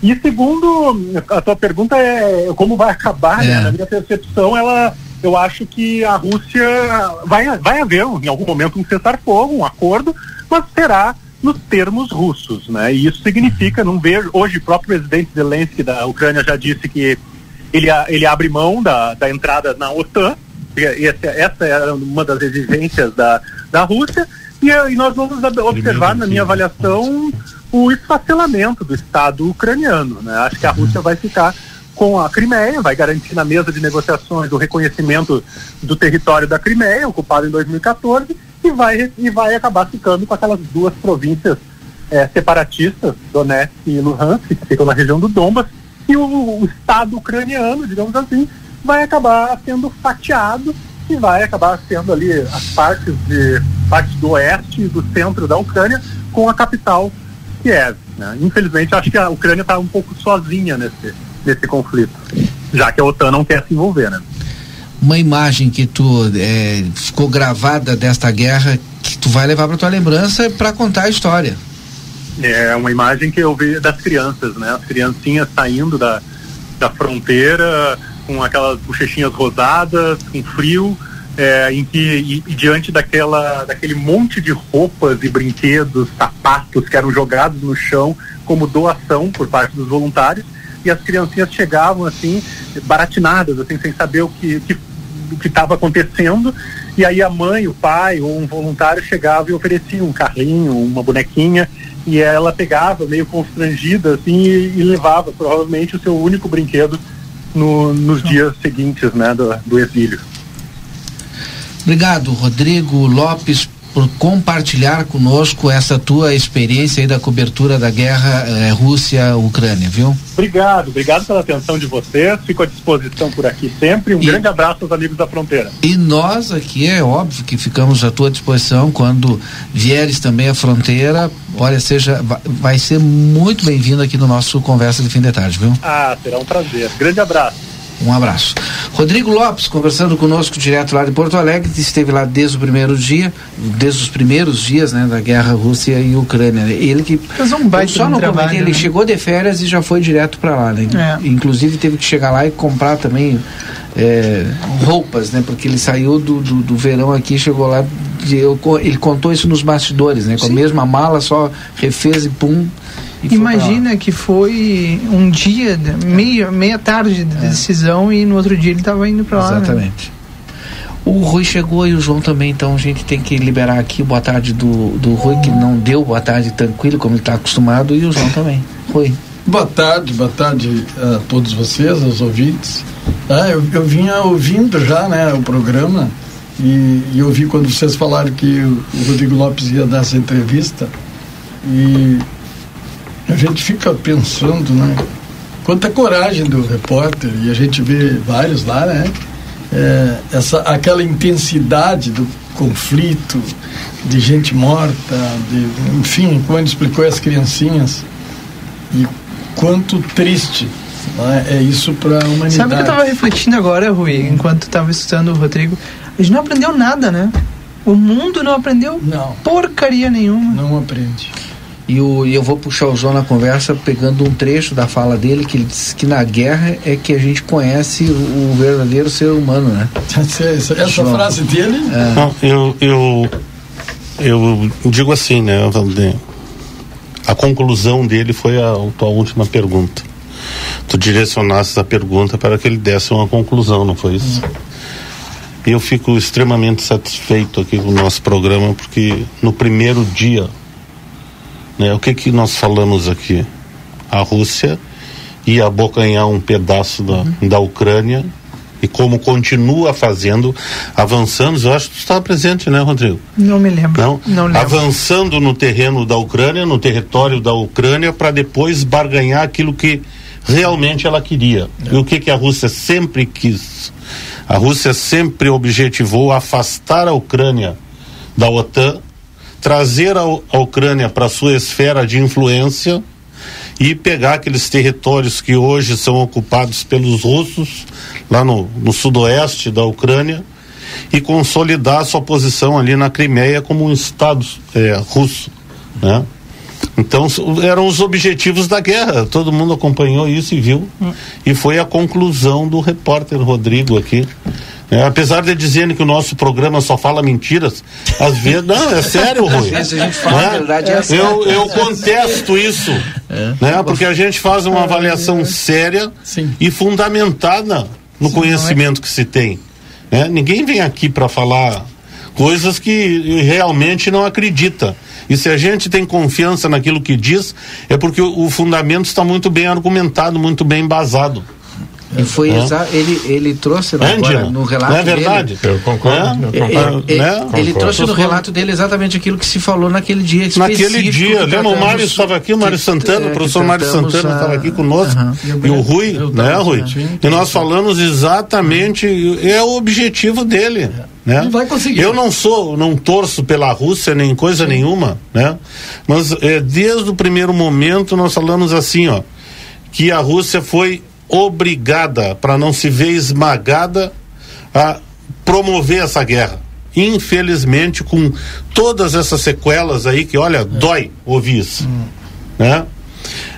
E segundo, a tua pergunta é como vai acabar, né? é. Na minha percepção, ela, eu acho que a Rússia vai, vai haver em algum momento um cessar-fogo, um acordo, mas será nos termos russos, né? E isso significa, não vejo, hoje o próprio presidente Zelensky da Ucrânia já disse que ele, ele abre mão da, da entrada na OTAN, essa, essa é uma das exigências da, da Rússia, e, e nós vamos observar, na minha avaliação, o esfacelamento do Estado ucraniano. Né? Acho que a Rússia vai ficar com a Crimeia, vai garantir na mesa de negociações o reconhecimento do território da Crimeia, ocupado em 2014, e vai, e vai acabar ficando com aquelas duas províncias é, separatistas, Donetsk e Luhansk, que ficam na região do Donbas, e o, o Estado ucraniano, digamos assim, vai acabar sendo fatiado e vai acabar sendo ali as partes de partes do oeste e do centro da Ucrânia com a capital Kiev. Né? Infelizmente, acho que a Ucrânia está um pouco sozinha nesse, nesse conflito, já que a OTAN não quer se envolver. Né? Uma imagem que tu é, ficou gravada desta guerra que tu vai levar para tua lembrança para contar a história. É uma imagem que eu vi das crianças, né? As criancinhas saindo da, da fronteira com aquelas bochechinhas rosadas, com frio, é, em que e, e diante daquela daquele monte de roupas e brinquedos, sapatos que eram jogados no chão como doação por parte dos voluntários e as criancinhas chegavam assim baratinadas, assim sem saber o que o que estava acontecendo e aí a mãe, o pai ou um voluntário chegava e oferecia um carrinho, uma bonequinha e ela pegava meio constrangida assim e, e levava provavelmente o seu único brinquedo no, nos dias seguintes né, do, do exílio. Obrigado, Rodrigo Lopes, por compartilhar conosco essa tua experiência aí da cobertura da guerra eh, Rússia-Ucrânia, viu? Obrigado, obrigado pela atenção de vocês. Fico à disposição por aqui sempre. Um e, grande abraço aos amigos da fronteira. E nós aqui é óbvio que ficamos à tua disposição quando vieres também à fronteira. Olha, seja, vai ser muito bem-vindo aqui no nosso Conversa de Fim de Tarde, viu? Ah, será um prazer. Grande abraço. Um abraço. Rodrigo Lopes, conversando conosco direto lá de Porto Alegre, esteve lá desde o primeiro dia, desde os primeiros dias né, da guerra Rússia e Ucrânia. Ele que. Fez um baita só não trabalho, ele né? chegou de férias e já foi direto para lá, né? É. Inclusive teve que chegar lá e comprar também é, roupas, né? Porque ele saiu do, do, do verão aqui, chegou lá, eu, ele contou isso nos bastidores, né? Com Sim. a mesma mala, só refez e pum Imagina que foi um dia, meia, meia tarde de é. decisão e no outro dia ele estava indo para lá. Né? Exatamente. Né? O Rui chegou e o João também, então a gente tem que liberar aqui boa tarde do, do Rui, que não deu boa tarde tranquilo, como ele está acostumado, e o João também. Rui. Boa tarde, boa tarde a todos vocês, aos ouvintes. Ah, eu, eu vinha ouvindo já né, o programa e, e ouvi quando vocês falaram que o, Rodrigo Lopes ia dar essa entrevista. E a gente fica pensando, né? Quanta coragem do repórter, e a gente vê vários lá, né? É, essa, aquela intensidade do conflito, de gente morta, de, enfim, ele explicou as criancinhas, e quanto triste né? é isso para a humanidade. Sabe o que eu estava refletindo agora, Rui, enquanto estava estudando o Rodrigo? A gente não aprendeu nada, né? O mundo não aprendeu não. porcaria nenhuma. Não aprende. E, o, e eu vou puxar o João na conversa pegando um trecho da fala dele que ele disse que na guerra é que a gente conhece o, o verdadeiro ser humano, né? Essa, essa frase dele? É. Não, eu, eu, eu digo assim, né, Valdir? A conclusão dele foi a, a tua última pergunta. Tu direcionaste a pergunta para que ele desse uma conclusão, não foi isso? E eu fico extremamente satisfeito aqui com o nosso programa, porque no primeiro dia né? O que, que nós falamos aqui? A Rússia ia abocanhar um pedaço da, uhum. da Ucrânia e como continua fazendo, avançando. Eu acho que tu estava presente, né, Rodrigo? Não me lembro. Não? Não lembro. Avançando no terreno da Ucrânia, no território da Ucrânia, para depois barganhar aquilo que realmente ela queria. É. E o que, que a Rússia sempre quis? A Rússia sempre objetivou afastar a Ucrânia da OTAN trazer a, a Ucrânia para sua esfera de influência e pegar aqueles territórios que hoje são ocupados pelos russos, lá no, no sudoeste da Ucrânia, e consolidar sua posição ali na Crimeia como um Estado é, russo. Né? Então eram os objetivos da guerra, todo mundo acompanhou isso e viu, hum. e foi a conclusão do repórter Rodrigo aqui. É, apesar de dizerem que o nosso programa só fala mentiras, às vezes. Não, é sério, Rui. Às vezes a gente fala é? a verdade. É eu, eu contesto isso. É. Né? Porque a gente faz uma avaliação séria Sim. e fundamentada no Sim, conhecimento é? que se tem. Né? Ninguém vem aqui para falar coisas que realmente não acredita. E se a gente tem confiança naquilo que diz, é porque o, o fundamento está muito bem argumentado, muito bem embasado. E foi é. ele, ele trouxe é, agora, no relato Não é verdade? Dele, eu concordo. Eu concordo. Ele, né? ele trouxe no relato dele exatamente aquilo que se falou naquele dia Naquele dia, lembra? O Mário estava aqui, o Mário Santana, o professor Mário Santana estava aqui conosco, uh -huh. e o Rui, né, Rui? E nós falamos exatamente, é o objetivo dele. Né? vai conseguir. Eu não sou, não torço pela Rússia nem coisa Sim. nenhuma, né? Mas é, desde o primeiro momento nós falamos assim, ó, que a Rússia foi obrigada, para não se ver esmagada, a promover essa guerra. Infelizmente, com todas essas sequelas aí, que olha, dói ouvir isso. Hum. Né?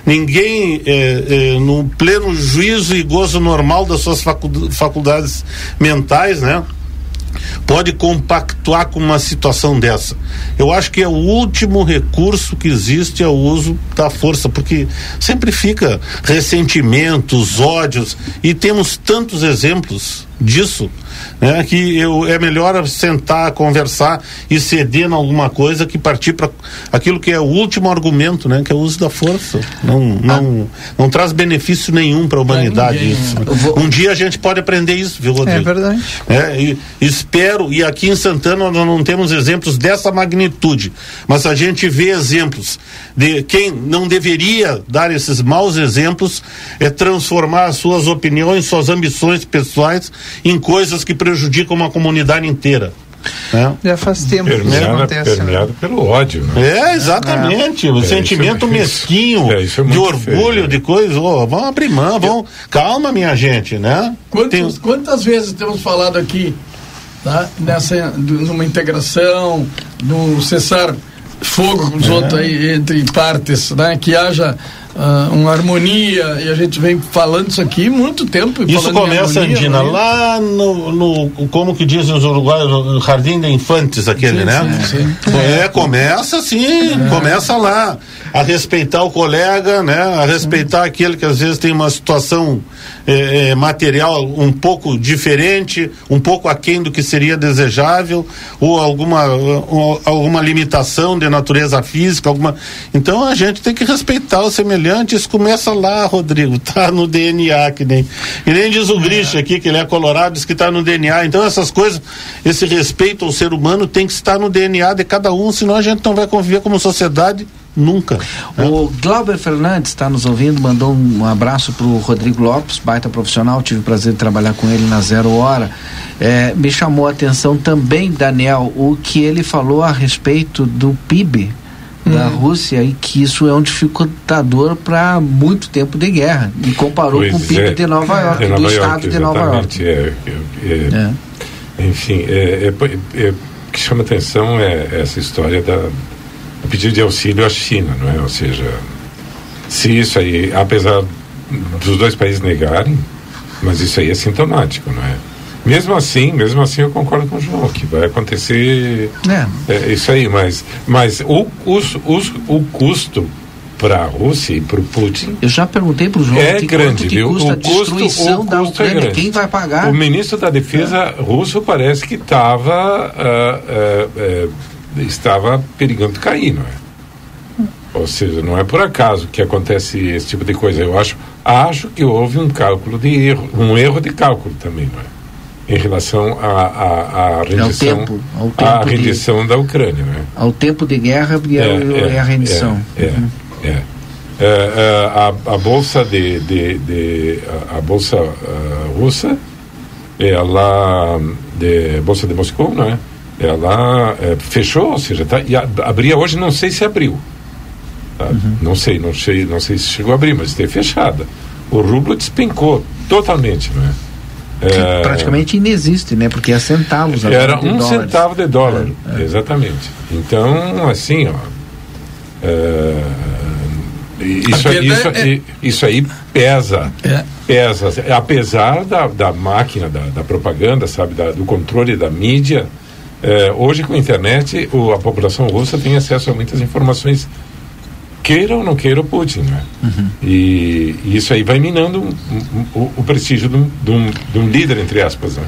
Ninguém, é, é, no pleno juízo e gozo normal das suas faculdades mentais, né? Pode compactuar com uma situação dessa. Eu acho que é o último recurso que existe é o uso da força, porque sempre fica ressentimentos, ódios, e temos tantos exemplos disso né? Que eu, é melhor sentar, conversar e ceder em alguma coisa que partir para aquilo que é o último argumento, né? Que é o uso da força. Não, não, ah. não traz benefício nenhum para a humanidade isso. Vou... Um dia a gente pode aprender isso, viu, Rodrigo? É verdade. É, e, espero, e aqui em Santana nós não temos exemplos dessa magnitude, mas a gente vê exemplos de quem não deveria dar esses maus exemplos é transformar as suas opiniões, suas ambições pessoais em coisas que prejudicam uma comunidade inteira. Né? Já faz tempo permeado, que acontece. Permeado né? pelo ódio. Né? É, exatamente. É. O é, sentimento é, mesquinho, é, de orgulho, feio, né? de coisa. Oh, vamos abrir mão, vamos. Calma, minha gente, né? Quantos, Tem... Quantas vezes temos falado aqui tá? nessa numa integração, no cessar fogo com os é. outros aí entre partes, né? Que haja uh, uma harmonia, e a gente vem falando isso aqui muito tempo. Isso começa, harmonia, Andina, lá no, no, como que dizem os uruguaios, no Jardim de Infantes, aquele, sim, né? Sim, sim. É, começa sim, é. começa lá. A respeitar o colega, né? A respeitar aquele que às vezes tem uma situação é, é, material um pouco diferente, um pouco aquém do que seria desejável, ou alguma, ou, alguma limitação de natureza física, alguma. Então a gente tem que respeitar o semelhante, isso começa lá, Rodrigo, tá no DNA, que nem. E nem diz o Grisha aqui, que ele é colorado, diz que está no DNA. Então essas coisas, esse respeito ao ser humano tem que estar no DNA de cada um, senão a gente não vai conviver como sociedade Nunca. O Glauber Fernandes está nos ouvindo, mandou um abraço para o Rodrigo Lopes, baita profissional, tive o prazer de trabalhar com ele na Zero Hora. É, me chamou a atenção também, Daniel, o que ele falou a respeito do PIB da hum. Rússia e que isso é um dificultador para muito tempo de guerra. E comparou pois com o PIB é, de Nova York, Nova do York, estado de Nova York. É, é, é, enfim, é, o que chama atenção é essa história da pedido de auxílio à China, não é? Ou seja, se isso aí, apesar dos dois países negarem, mas isso aí é sintomático, não é? Mesmo assim, mesmo assim eu concordo com o João, que vai acontecer é. É, isso aí, mas, mas o, os, os, o custo para a Rússia e para o Putin. Eu já perguntei para o João é que grande, que custa o custo, destruição o da custo é Ucrânia, é quem vai pagar? O ministro da Defesa é. russo parece que estava uh, uh, uh, estava perigando cair, não é? Ou seja, não é por acaso que acontece esse tipo de coisa. Eu acho, acho que houve um cálculo de erro, um erro de cálculo também, não é? Em relação à rendição, tempo, à rendição de, da Ucrânia, não é? Ao tempo de guerra e é, é, a rendição. É, uhum. é, é. é a, a, bolsa de, de, de a, a, bolsa uh, russa, ela de bolsa de Moscou, não é? Ela é, fechou, ou seja, tá, e a, abria hoje, não sei se abriu. Tá? Uhum. Não sei, não sei, não sei se chegou a abrir, mas esteve fechada. O rublo despencou totalmente, não é? É, praticamente inexiste, né? Porque é centavos. Era um dólares. centavo de dólar, é, é. exatamente. Então, assim, ó, é, isso, isso, é- isso aí pesa, é. pesa. Apesar da, da máquina da, da propaganda, sabe, da, do controle da mídia, é, hoje, com a internet, o, a população russa tem acesso a muitas informações, queira ou não queira o Putin. Né? Uhum. E, e, isso aí vai minando um, um, um, o prestígio de um, de um, líder, entre aspas. Né?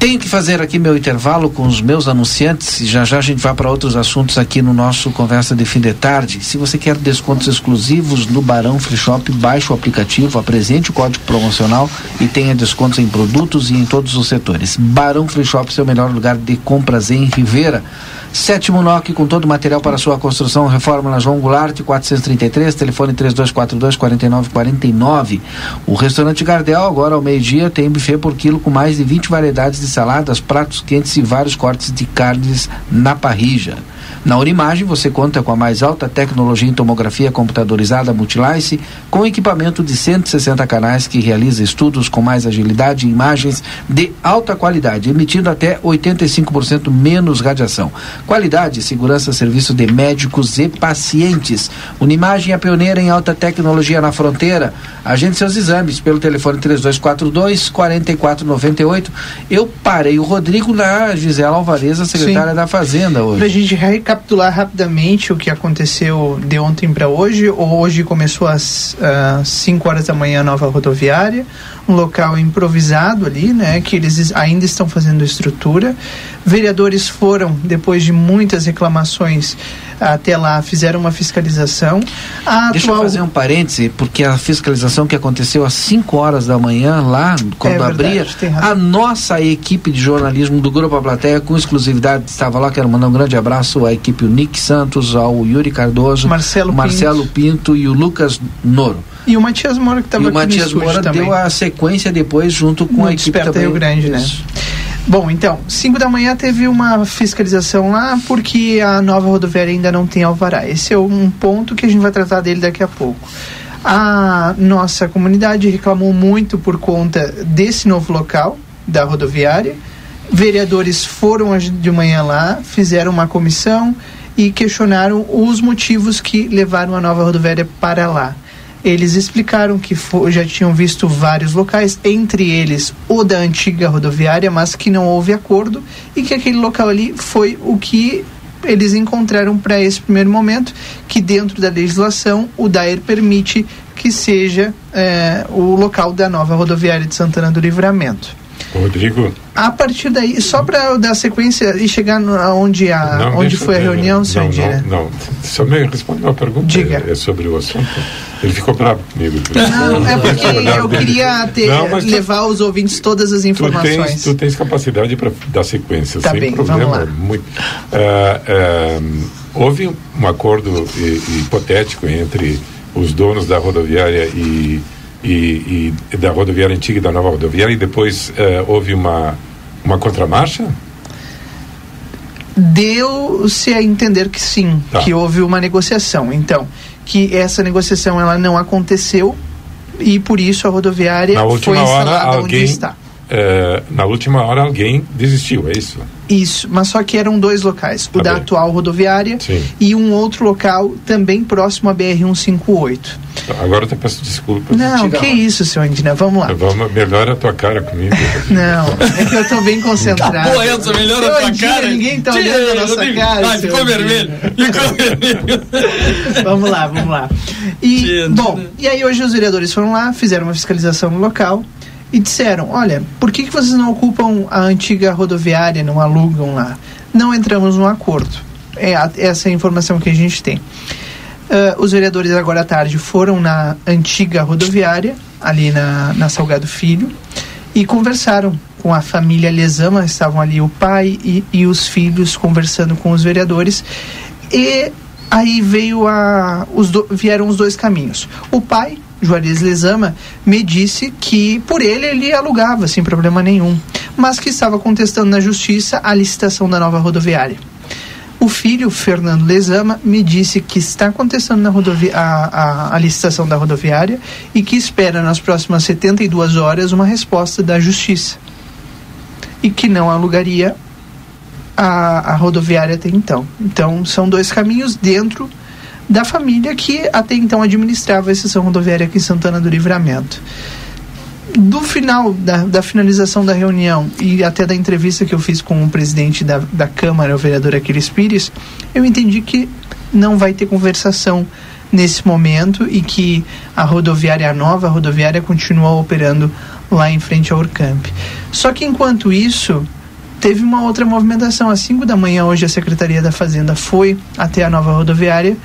Tenho que fazer aqui meu intervalo com os meus anunciantes e já já a gente vai para outros assuntos aqui no nosso Conversa de Fim de Tarde. Se você quer descontos exclusivos no Barão Free Shop, baixe o aplicativo, apresente o código promocional e tenha descontos em produtos e em todos os setores. Barão Free Shop, seu melhor lugar de compras em Rivera. Sétimo NOC com todo o material para sua construção, reforma na João Goulart, 433, telefone 3242 4949. O restaurante Gardel, agora ao meio-dia, tem buffet por quilo com mais de 20 variedades de saladas, pratos quentes e vários cortes de carnes na parrija. Na Unimagem, você conta com a mais alta tecnologia em tomografia computadorizada Multilice, com equipamento de 160 canais que realiza estudos com mais agilidade e imagens de alta qualidade, emitindo até 85% menos radiação. Qualidade, segurança, serviço de médicos e pacientes. Unimagem é pioneira em alta tecnologia na fronteira. Agende seus exames pelo telefone 3242 4498. Eu parei o Rodrigo na Gisela Alvarez, a secretária Sim. da Fazenda hoje. Pra gente recapitular rapidamente o que aconteceu de ontem para hoje. Hoje começou às 5 uh, horas da manhã a nova rodoviária, um local improvisado ali, né, que eles ainda estão fazendo estrutura. Vereadores foram, depois de muitas reclamações, até lá, fizeram uma fiscalização. A Deixa atual... eu fazer um parêntese, porque a fiscalização que aconteceu às 5 horas da manhã, lá, quando é abria, a nossa equipe de jornalismo do Grupo A Plateia, com exclusividade, estava lá, quero mandar um grande abraço à equipe o Nick Santos, ao Yuri Cardoso, Marcelo, Marcelo Pinto. Pinto e o Lucas Noro. E o Matias Moura que estava aqui o Matias Moura deu a sequência depois junto com a equipe também. Rio Grande, né? Bom, então, 5 da manhã teve uma fiscalização lá porque a nova rodoviária ainda não tem alvará. Esse é um ponto que a gente vai tratar dele daqui a pouco. A nossa comunidade reclamou muito por conta desse novo local da rodoviária. Vereadores foram de manhã lá, fizeram uma comissão e questionaram os motivos que levaram a nova rodoviária para lá. Eles explicaram que já tinham visto vários locais, entre eles o da antiga rodoviária, mas que não houve acordo e que aquele local ali foi o que eles encontraram para esse primeiro momento, que dentro da legislação o DAER permite que seja é, o local da nova rodoviária de Santana do Livramento. Rodrigo. A partir daí, só para dar sequência e chegar no, onde, a, não, onde foi a reunião, senhor Indira? Não, não, só me responde uma pergunta Diga. É, é sobre o assunto. Ele ficou bravo comigo. Não, é porque eu queria ter, não, levar os ouvintes todas as informações. Tu tens, tu tens capacidade para dar sequência, tá sem bem, problema. Muito, uh, uh, houve um acordo hipotético entre os donos da rodoviária e e, e, da rodoviária antiga e da nova rodoviária e depois uh, houve uma, uma contramarcha? Deu-se a entender que sim, tá. que houve uma negociação. Então, que essa negociação ela não aconteceu e por isso a rodoviária foi instalada hora, alguém, onde está. Uh, na última hora alguém desistiu, é isso? Isso, mas só que eram dois locais, o tá da bem. atual rodoviária Sim. e um outro local também próximo à BR-158. Agora eu te peço desculpas. Não, que isso, senhor Andina, vamos lá. Vamos, melhora a tua cara comigo. Não, é que eu estou bem concentrado. Tá boa, Elza, melhora a tua Andina, cara. Ninguém está olhando a nossa cara. Ah, ficou vermelho, ficou vermelho. vamos lá, vamos lá. E, bom, e aí hoje os vereadores foram lá, fizeram uma fiscalização no local e disseram: Olha, por que, que vocês não ocupam a antiga rodoviária, não alugam lá? Não entramos num acordo. É a, essa é a informação que a gente tem. Uh, os vereadores agora à tarde foram na antiga rodoviária, ali na, na Salgado Filho, e conversaram com a família Lesama. Estavam ali o pai e, e os filhos conversando com os vereadores. E aí veio a, os do, vieram os dois caminhos. O pai Juarez Lezama, me disse que por ele ele alugava sem problema nenhum, mas que estava contestando na justiça a licitação da nova rodoviária. O filho, Fernando Lezama, me disse que está contestando na rodovia, a, a, a, licitação da rodoviária e que espera nas próximas 72 horas uma resposta da justiça. E que não alugaria a, a rodoviária até então. Então, são dois caminhos dentro da família que até então administrava a estação rodoviária aqui em Santana do Livramento. Do final, da, da finalização da reunião e até da entrevista que eu fiz com o presidente da, da Câmara, o vereador Aquiles Pires, eu entendi que não vai ter conversação nesse momento e que a rodoviária a nova, a rodoviária continua operando lá em frente ao Urcamp. Só que enquanto isso, teve uma outra movimentação. Às 5 da manhã, hoje, a Secretaria da Fazenda foi até a nova rodoviária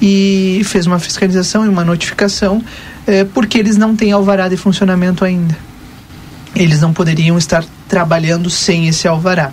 e fez uma fiscalização e uma notificação é, porque eles não têm alvará de funcionamento ainda. Eles não poderiam estar trabalhando sem esse alvará.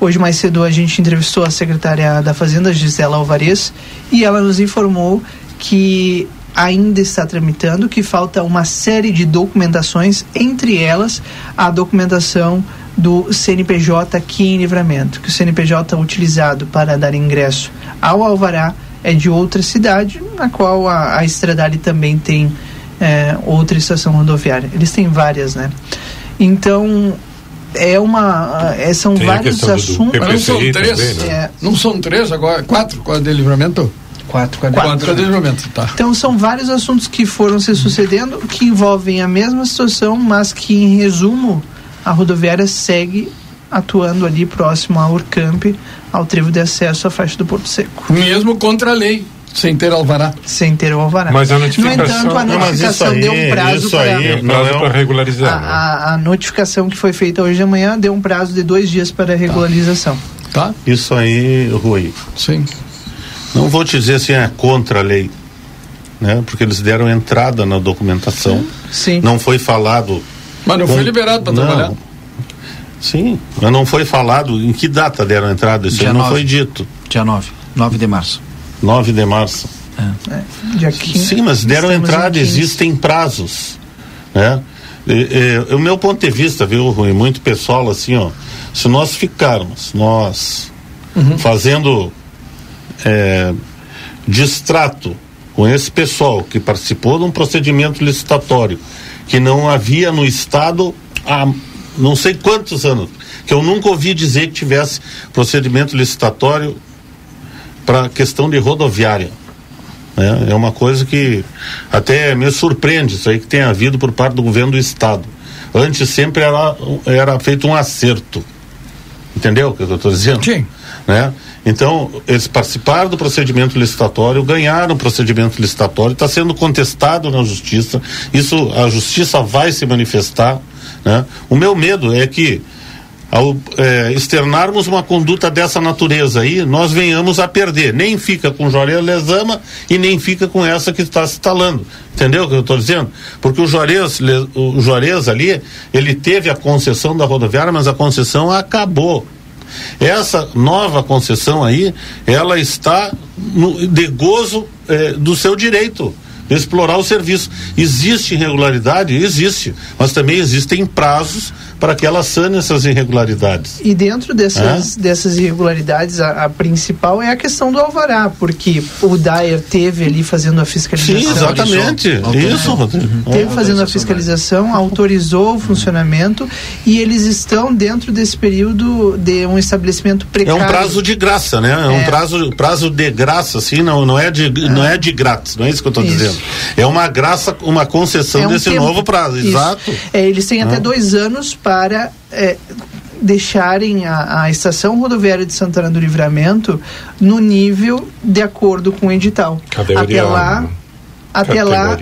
Hoje mais cedo a gente entrevistou a secretária da Fazenda, Gisela Alvarez, e ela nos informou que ainda está tramitando, que falta uma série de documentações, entre elas a documentação do CNPJ aqui em Livramento, que o CNPJ é utilizado para dar ingresso ao Alvará é de outra cidade, na qual a, a Estradale também tem é, outra estação rodoviária. Eles têm várias, né? Então, é uma. É, são tem vários assuntos. Não são três. Também, né? é, não são três agora? Quatro com a de livramento? Quatro, quatro, quatro, quatro de livramento, tá. Então são vários assuntos que foram se sucedendo que envolvem a mesma situação, mas que em resumo a rodoviária segue atuando ali próximo à Urcamp, ao trevo de acesso à faixa do Porto Seco. Mesmo contra a lei, sem ter alvará. Sem ter o alvará. Mas a No notificação. entanto, a notificação aí- deu um prazo isso para. aí- um prazo para regularizar. né? A, a- a notificação que foi feita hoje de manhã deu um prazo de dois dias para regularização. Tá? Isso aí, Rui. Sim. Não vou te dizer assim, é contra a lei. Né? Porque eles deram entrada na documentação. Sim. Não foi falado. Mas não com- foi liberado para Não. trabalhar. Sim, mas não foi falado em que data deram entrada. Isso Dia aí não nove. foi dito. Dia 9, 9 de março. 9 de março. Dia 15, Sim, mas deram estamos entrada, 15. existem prazos. Né? E, e, o meu ponto de vista, viu, Rui, muito pessoal, assim, ó, se nós ficarmos, nós, fazendo é, distrato com esse pessoal que participou de um procedimento licitatório que não havia no Estado há não sei quantos anos, que eu nunca ouvi dizer que tivesse procedimento licitatório para questão de rodoviária. né? É uma coisa que até me surpreende isso aí que tem havido por parte do governo do estado. Antes sempre era, era feito um acerto. Entendeu o que eu estou dizendo? Sim. Né? Então, eles participaram do procedimento licitatório, ganharam o procedimento licitatório, está sendo contestado na justiça. Isso, a justiça vai se manifestar. Né? O meu medo é que ao é, externarmos uma conduta dessa natureza aí, nós venhamos a perder. Nem fica com Juarez Lezama e nem fica com essa que está se instalando. Entendeu o que eu estou dizendo? Porque o Juarez, Le- o ali, ele teve a concessão da rodoviária, mas a concessão acabou. Essa nova concessão aí, ela está no, de gozo eh, do seu direito explorar o serviço. Existe irregularidade? Existe. Mas também existem prazos para que ela sane essas irregularidades. E dentro dessas, dessas irregularidades, a, a principal é a questão do alvará, porque o Dyer teve ali fazendo a fiscalização. Sim, exatamente. Autorizou. Isso, Rodrigo. Teve fazendo a fiscalização, autorizou o funcionamento e eles estão dentro desse período de um estabelecimento É precário. um prazo de graça, né? É, um É. prazo, prazo de graça, assim, não, não, é de, não é de grátis, não é isso que eu estou dizendo. É uma graça, uma concessão É um desse tempo. novo prazo, Isso. exato. É, eles têm até Ah. dois anos para é, deixarem a, a estação rodoviária de Santana do Livramento no nível de acordo com o edital. Categoria- até lá, até lá,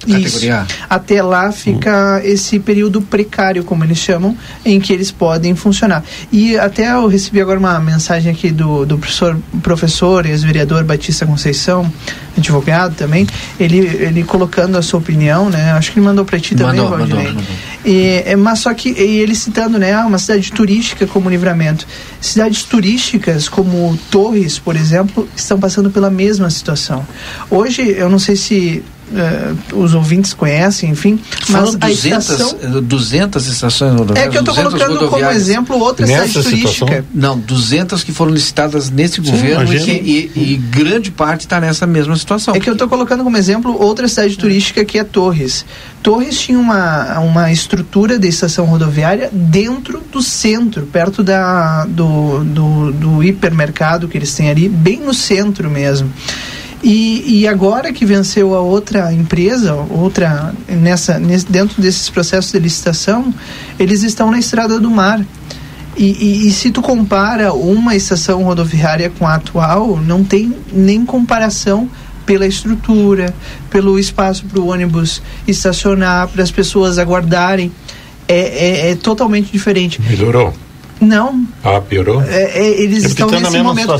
Categoria isso. A. até lá fica esse período precário, como eles chamam, em que eles podem funcionar. E até eu recebi agora uma mensagem aqui do, do professor, professor ex-vereador Batista Conceição, advogado também, ele, ele colocando a sua opinião, né? Acho que ele mandou para ti também, Mandou, Valdinei. mandou, mandou. E, é, mas só que e ele citando, né, uma cidade turística como Livramento. Cidades turísticas como Torres, por exemplo, estão passando pela mesma situação. Hoje, eu não sei se eh, os ouvintes conhecem, enfim, mas Foram a 200, estação eh, 200 estações rodoviárias. é que eu estou 200 colocando como exemplo outra Nessa cidade turística. situação? Não, 200 que foram licitadas nesse governo e, e- e grande parte está nessa mesma situação. É que eu estou colocando como exemplo outra cidade turística que é Torres. Torres tinha uma, uma estrutura de estação rodoviária dentro do centro, perto da, do, do, do hipermercado que eles têm ali, bem no centro mesmo. E, e agora que venceu a outra empresa, outra nessa, nesse, dentro desses processos de licitação, eles estão na Estrada do Mar. E, e- e se tu compara uma estação rodoviária com a atual, não tem nem comparação pela estrutura, pelo espaço para o ônibus estacionar, para as pessoas aguardarem. É, é- é totalmente diferente. melhorou. Não, Ah, piorou? é, é, eles É estão tá na nesse mesma momento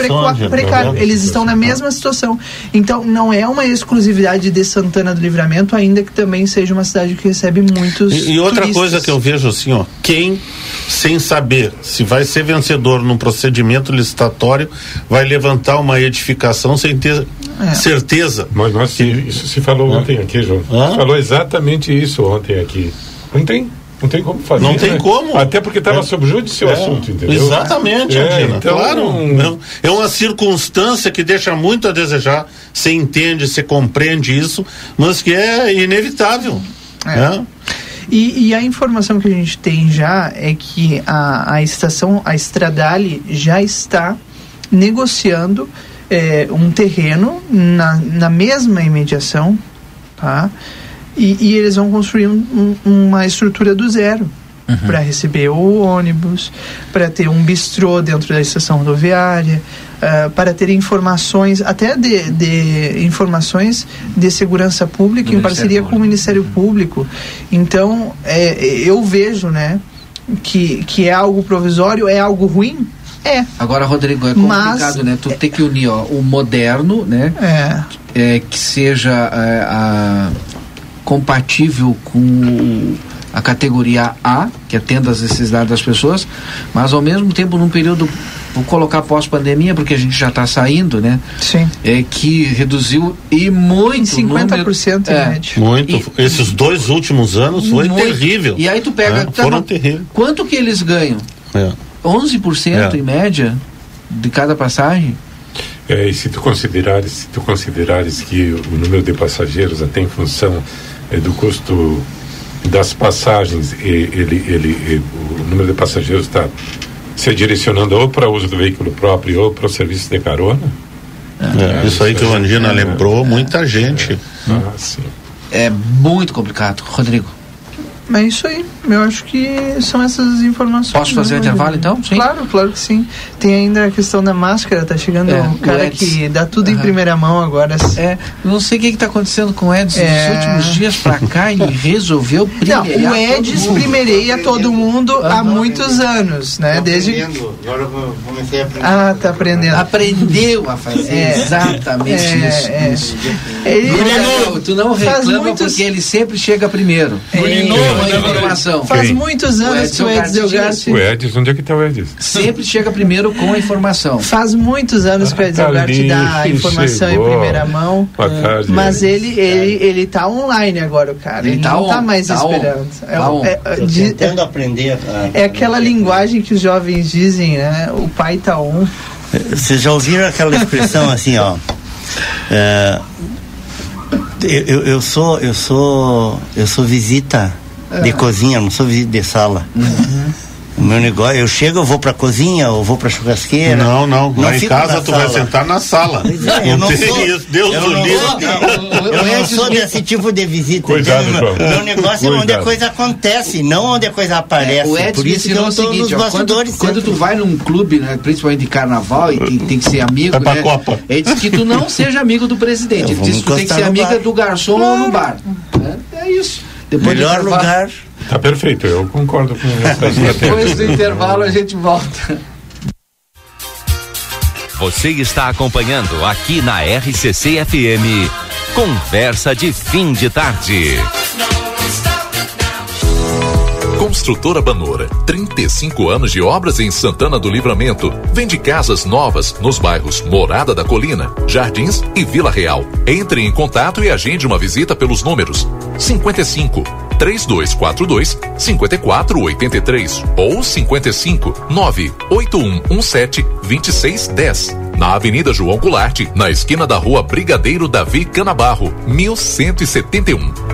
precário. mesma Eles estão na mesma situação. Então, não é uma exclusividade de Santana do Livramento, ainda que também seja uma cidade que recebe muitos. E, e outra turistas. coisa que eu vejo assim, ó, quem sem saber se vai ser vencedor num procedimento licitatório vai levantar uma edificação sem ter É. certeza. Mas nós, isso se falou ontem aqui, João. Se falou exatamente isso ontem aqui. Não tem, não tem como fazer. Não tem né? como. Até porque estava É. sob júdice o É, assunto, entendeu? Exatamente, É, Adina, então, claro. Não, é uma circunstância que deixa muito a desejar. Você entende, você compreende isso, mas que é inevitável. É. né? E, e a informação que a gente tem já é que a, a estação, a Stradale, já está negociando é, um terreno na, na mesma imediação, tá? E, e eles vão construir um- um- uma estrutura do zero. uhum. para receber o ônibus, para ter um bistrô dentro da estação rodoviária, uh, para ter informações, até de, de informações de segurança pública Do em parceria com o Ministério Público. Então, é, eu vejo, né, que, que é algo provisório, é algo ruim, é. Agora, Rodrigo, é complicado, Mas, né? Tu é, tem que unir ó, o moderno, né? É. é que seja é, a, compatível com a categoria A, que atenda às necessidades das pessoas, mas ao mesmo tempo num período, vou colocar pós-pandemia, porque a gente já está saindo, né? Sim. É que reduziu e muito. Em 50% número, é, Muito. E, Esses dois últimos anos foi muito, terrível. E aí tu pega. É, tá, foram terríveis. Quanto que eles ganham? É. 11% é. em média de cada passagem. É, e se tu considerares, se tu considerares que o número de passageiros até em função do custo das passagens, e, ele, ele, e, o número de passageiros está se direcionando ou para o uso do veículo próprio ou para o serviço de carona. É, isso aí que o Andina lembrou, muita gente. Ah, é muito complicado, Rodrigo. É isso aí. Eu acho que são essas informações. Posso fazer o intervalo então? Sim. Claro, claro que sim. Tem ainda a questão da máscara, tá chegando é, um cara que dá tudo uhum. em primeira mão agora. É, não sei o que, está acontecendo com o Edson é... nos últimos dias pra cá e resolveu primeirar. Não, o Edson primeireia todo mundo há muitos anos, né? Desde. Agora comecei a aprender. Ah, tá aprendendo. Aprendeu a fazer é. exatamente é, isso. É. isso. Ele, tu não reclama muitos... porque ele sempre chega primeiro. É. informação. Faz Quem? muitos anos que o Edson Delgatti. O Edson, onde é que está o Edson? Sempre chega primeiro com a informação. Faz muitos anos que o Edson Delgatti dá a informação chegou. em primeira mão. Boa tarde, mas ele, ele, ele tá online agora, o cara. Ele, ele tá não on, tá mais tá esperando. On, é, é, de, tentando aprender. A, é aquela linguagem que os jovens dizem, né? O pai tá on. Vocês já ouviram aquela expressão assim, ó? É, eu, eu, sou eu sou eu sou visita de cozinha, não sou visita de sala. Uhum. O meu negócio, eu chego, eu vou pra cozinha, ou vou pra churrasqueira. Não, não. não lá em casa tu sala. vai sentar na sala. Pois é, eu não, sou, isso, Deus eu não livre. Sou, eu não sou desse tipo de visita. Cuidado, meu, meu negócio Cuidado. é onde a coisa acontece, não onde a coisa aparece. É, o Edson Por isso que eu o seguinte, ó, quando, quando, tu vai num clube, né, principalmente de carnaval, e tem, tem que ser amigo, vai né? Copa. Ele diz que tu não seja amigo do presidente. Ele diz que tu tem que ser amiga do garçom claro. ou no bar. É, é isso. Depois Melhor lugar Tá perfeito, eu concordo com essa Depois do intervalo a gente volta. Você está acompanhando aqui na RCC FM. Conversa de fim de tarde. Construtora Banora, 35 anos de obras em Santana do Livramento. Vende casas novas nos bairros Morada da Colina, Jardins e Vila Real. Entre em contato e agende uma visita pelos números 55 3242 5483 ou 55 98117 2610. Na Avenida João Goulart, na esquina da Rua Brigadeiro Davi Canabarro, 1171.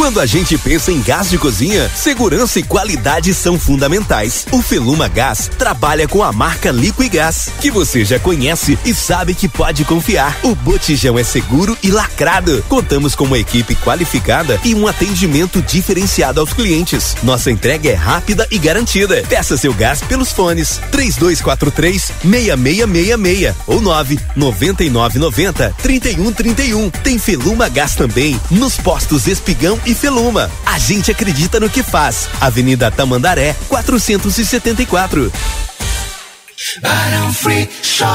Quando a gente pensa em gás de cozinha, segurança e qualidade são fundamentais. O Feluma Gás trabalha com a marca Liquigás, que você já conhece e sabe que pode confiar. O botijão é seguro e lacrado. Contamos com uma equipe qualificada e um atendimento diferenciado aos clientes. Nossa entrega é rápida e garantida. Peça seu gás pelos fones 3243 6666 ou 9 9990 3131. Tem Feluma Gás também nos postos Espigão e e Feluma. A gente acredita no que faz. Avenida Tamandaré, 474. Barão Free Shop.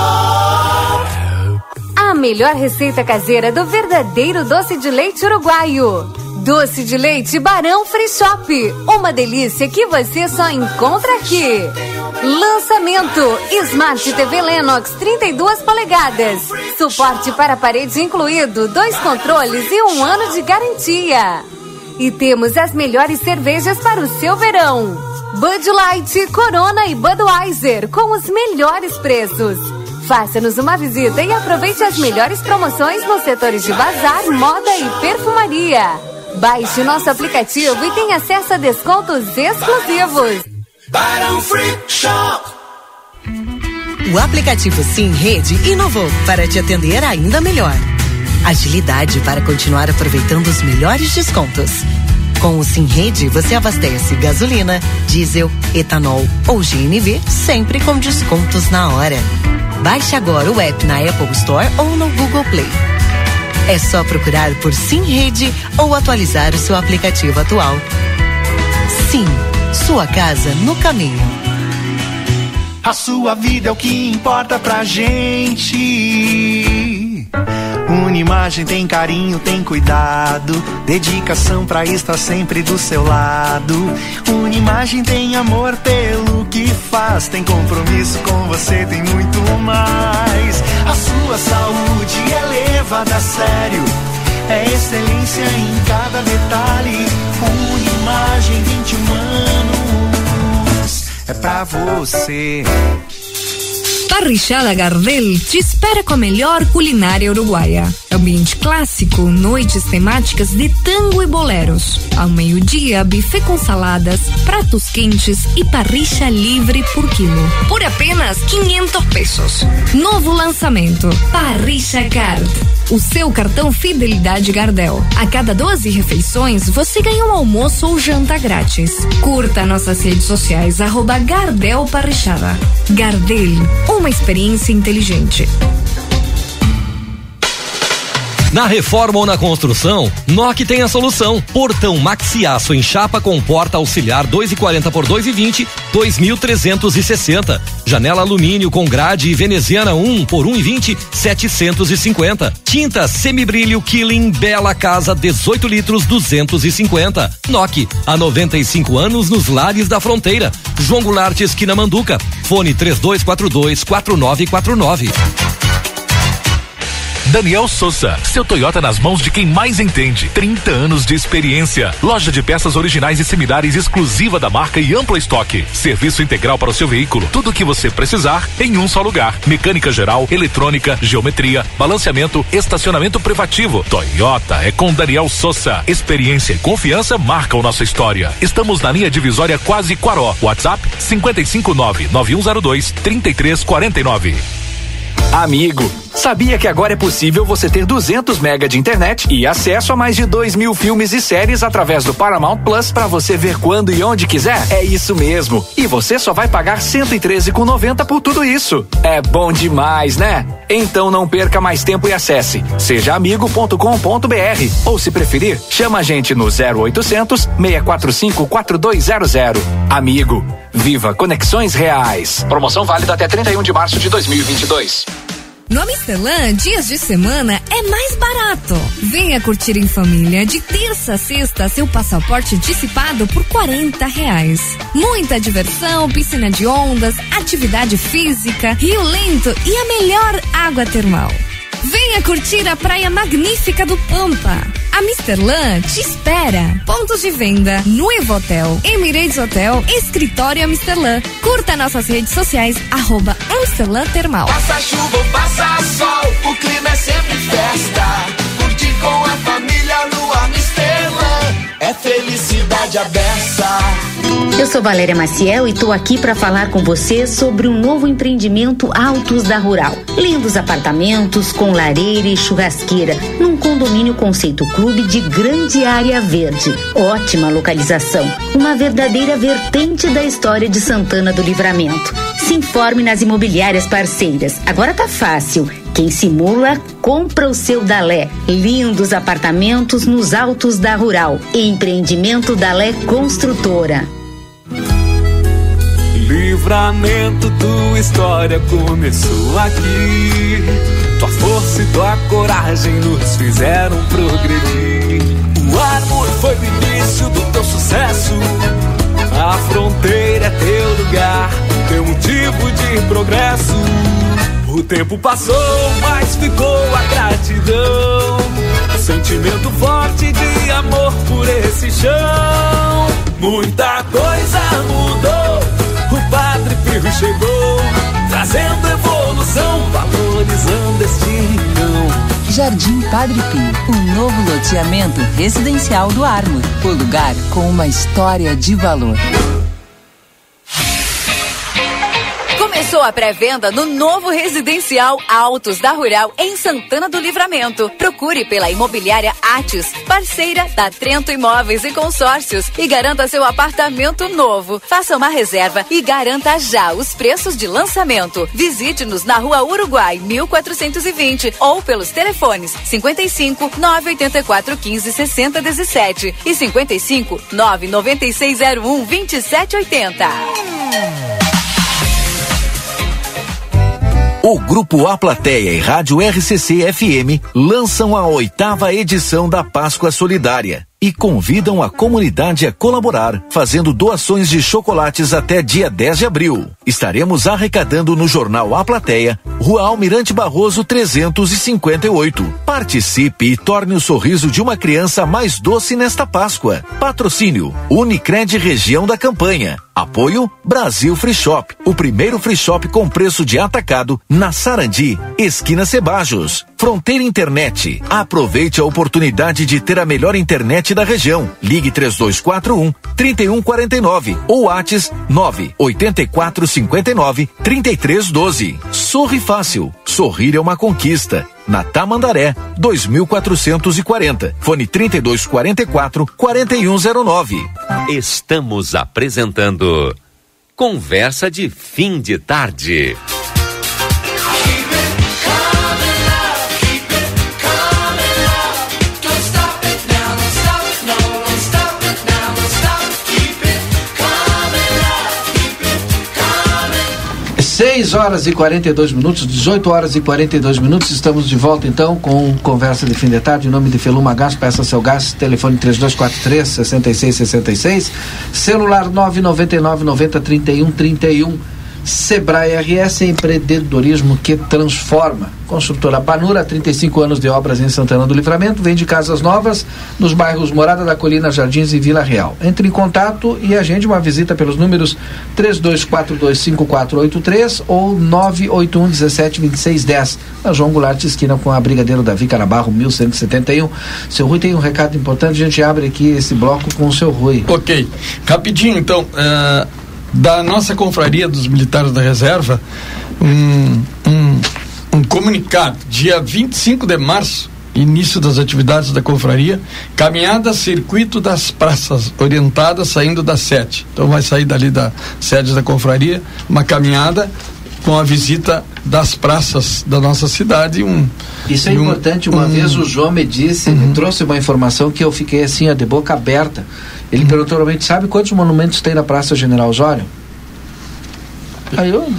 A melhor receita caseira do verdadeiro doce de leite uruguaio. Doce de leite Barão Free Shop. Uma delícia que você só encontra aqui. Lançamento: Smart TV Lennox 32 polegadas. Suporte para parede incluído, dois controles e um ano de garantia. E temos as melhores cervejas para o seu verão. Bud Light, Corona e Budweiser com os melhores preços. Faça-nos uma visita e aproveite as melhores promoções nos setores de bazar, moda e perfumaria. Baixe nosso aplicativo e tenha acesso a descontos exclusivos. Free Shop. O aplicativo Sim Rede inovou para te atender ainda melhor agilidade para continuar aproveitando os melhores descontos Com o Simrede, você abastece gasolina, diesel, etanol ou GNV sempre com descontos na hora. Baixe agora o app na Apple Store ou no Google Play. É só procurar por Simrede ou atualizar o seu aplicativo atual. Sim, sua casa no caminho. A sua vida é o que importa pra gente. Unimagem tem carinho, tem cuidado, dedicação pra estar sempre do seu lado. Unimagem tem amor pelo que faz, tem compromisso com você, tem muito mais. A sua saúde é levada a sério, é excelência em cada detalhe. Unimagem 20 anos é pra você. Parrichada Gardel te espera com a melhor culinária uruguaia. Ambiente clássico, noites temáticas de tango e boleros. Ao meio-dia, buffet com saladas, pratos quentes e parricha livre por quilo. Por apenas 500 pesos. Novo lançamento: Parricha Card. O seu cartão Fidelidade Gardel. A cada 12 refeições, você ganha um almoço ou janta grátis. Curta nossas redes sociais, arroba Gardel Parrichada. Gardel, uma experiência inteligente. Na reforma ou na construção, NOC tem a solução. Portão Maxiaço em chapa com porta auxiliar 2,40 por 2,20, 2.360. Janela alumínio com grade e veneziana 1 por 1,20, 750. Tinta semibrilho Killing Bela Casa 18 litros 250. NOC, há 95 anos nos lares da fronteira. João Goulart esquina Manduca. Fone 3242 4949. Daniel Souza, seu Toyota nas mãos de quem mais entende. 30 anos de experiência. Loja de peças originais e similares exclusiva da marca e amplo estoque. Serviço integral para o seu veículo. Tudo o que você precisar em um só lugar. Mecânica geral, eletrônica, geometria, balanceamento, estacionamento privativo. Toyota é com Daniel Souza. Experiência e confiança marcam nossa história. Estamos na linha divisória quase Quaró. WhatsApp 559 9102 3349. Amigo, sabia que agora é possível você ter 200 mega de internet e acesso a mais de 2 mil filmes e séries através do Paramount Plus para você ver quando e onde quiser? É isso mesmo. E você só vai pagar 113,90 por tudo isso. É bom demais, né? Então não perca mais tempo e acesse sejaamigo.com.br ou se preferir, chama a gente no 0800 645 4200. Amigo, viva conexões reais. Promoção válida até 31 de março de 2022. No Amsterdã, dias de semana é mais barato. Venha curtir em família de terça a sexta seu passaporte antecipado por 40 reais. Muita diversão, piscina de ondas, atividade física, rio lento e a melhor água termal. Venha curtir a praia magnífica do Pampa. A Misterlan te espera. Pontos de venda: Nuevo Hotel, Emirates Hotel, Escritório Amsterlan. Curta nossas redes sociais, arroba Amsterlan Termal. Passa chuva ou passa sol, o clima é sempre festa. Curtir com a família no Amsterdã é felicidade à beça. Eu sou Valéria Maciel e estou aqui para falar com você sobre um novo empreendimento Altos da Rural. Lindos apartamentos com lareira e churrasqueira num condomínio conceito clube de grande área verde. Ótima localização, uma verdadeira vertente da história de Santana do Livramento. Se informe nas imobiliárias parceiras. Agora tá fácil. Quem simula, compra o seu Dalé. Lindos apartamentos nos altos da Rural. Empreendimento Dalé Construtora. Livramento, tua história começou aqui. Tua força e tua coragem nos fizeram progredir. O amor foi o início do teu sucesso. A fronteira é teu lugar, teu motivo de progresso. O tempo passou, mas ficou a gratidão. Sentimento forte de amor por esse chão. Muita coisa mudou. O Padre Pio chegou, trazendo evolução, valorizando este rincão. Jardim Padre Pio, um novo loteamento residencial do Armo. O lugar com uma história de valor. Começou a pré-venda no novo residencial Altos da Rural em Santana do Livramento. Procure pela imobiliária Atis, parceira da Trento Imóveis e Consórcios e garanta seu apartamento novo. Faça uma reserva e garanta já os preços de lançamento. Visite-nos na Rua Uruguai 1420 ou pelos telefones 55 984 15 60 17 e 55 99601 2780. O Grupo A Plateia e Rádio RCC FM lançam a oitava edição da Páscoa Solidária e convidam a comunidade a colaborar, fazendo doações de chocolates até dia 10 de abril. Estaremos arrecadando no jornal A Plateia, Rua Almirante Barroso 358. Participe e torne o sorriso de uma criança mais doce nesta Páscoa. Patrocínio Unicred Região da Campanha. Apoio Brasil Free Shop, o primeiro free shop com preço de atacado na Sarandi, esquina Cebajos. Fronteira Internet. Aproveite a oportunidade de ter a melhor internet da região. Ligue 3241 3149 ou Whats 98459 3312. Sorri fácil. Sorrir é uma conquista. Na Tamandaré, 2440. Fone 3244 4109. Estamos apresentando Conversa de Fim de Tarde. Seis horas e 42 minutos, 18 horas e 42 minutos. Estamos de volta então com conversa de fim de tarde. Em nome de Feluma Gás, peça seu gás, telefone 3243 6666, celular 999 90 31 31. Sebrae RS empreendedorismo que transforma. Construtora Banura, 35 anos de obras em Santana do Livramento, vende casas novas nos bairros Morada da Colina, Jardins e Vila Real. Entre em contato e agende uma visita pelos números 32425483 ou 981172610, na João Goulart esquina com a Brigadeiro Davi Carabarro, 1171. Seu Rui tem um recado importante, a gente abre aqui esse bloco com o seu Rui. Ok, rapidinho então. eh, da nossa confraria dos militares da reserva, um, um, um comunicado, dia 25 de março, início das atividades da confraria, caminhada circuito das praças, orientada saindo da sede. Então vai sair dali da sede da confraria, uma caminhada com a visita das praças da nossa cidade. Um, Isso é um- importante. Uma um- vez o João me disse, me trouxe uma informação que eu fiquei assim, ó, de boca aberta. Ele perguntou pra mim, sabe quantos monumentos tem na Praça General Osório? Aí eu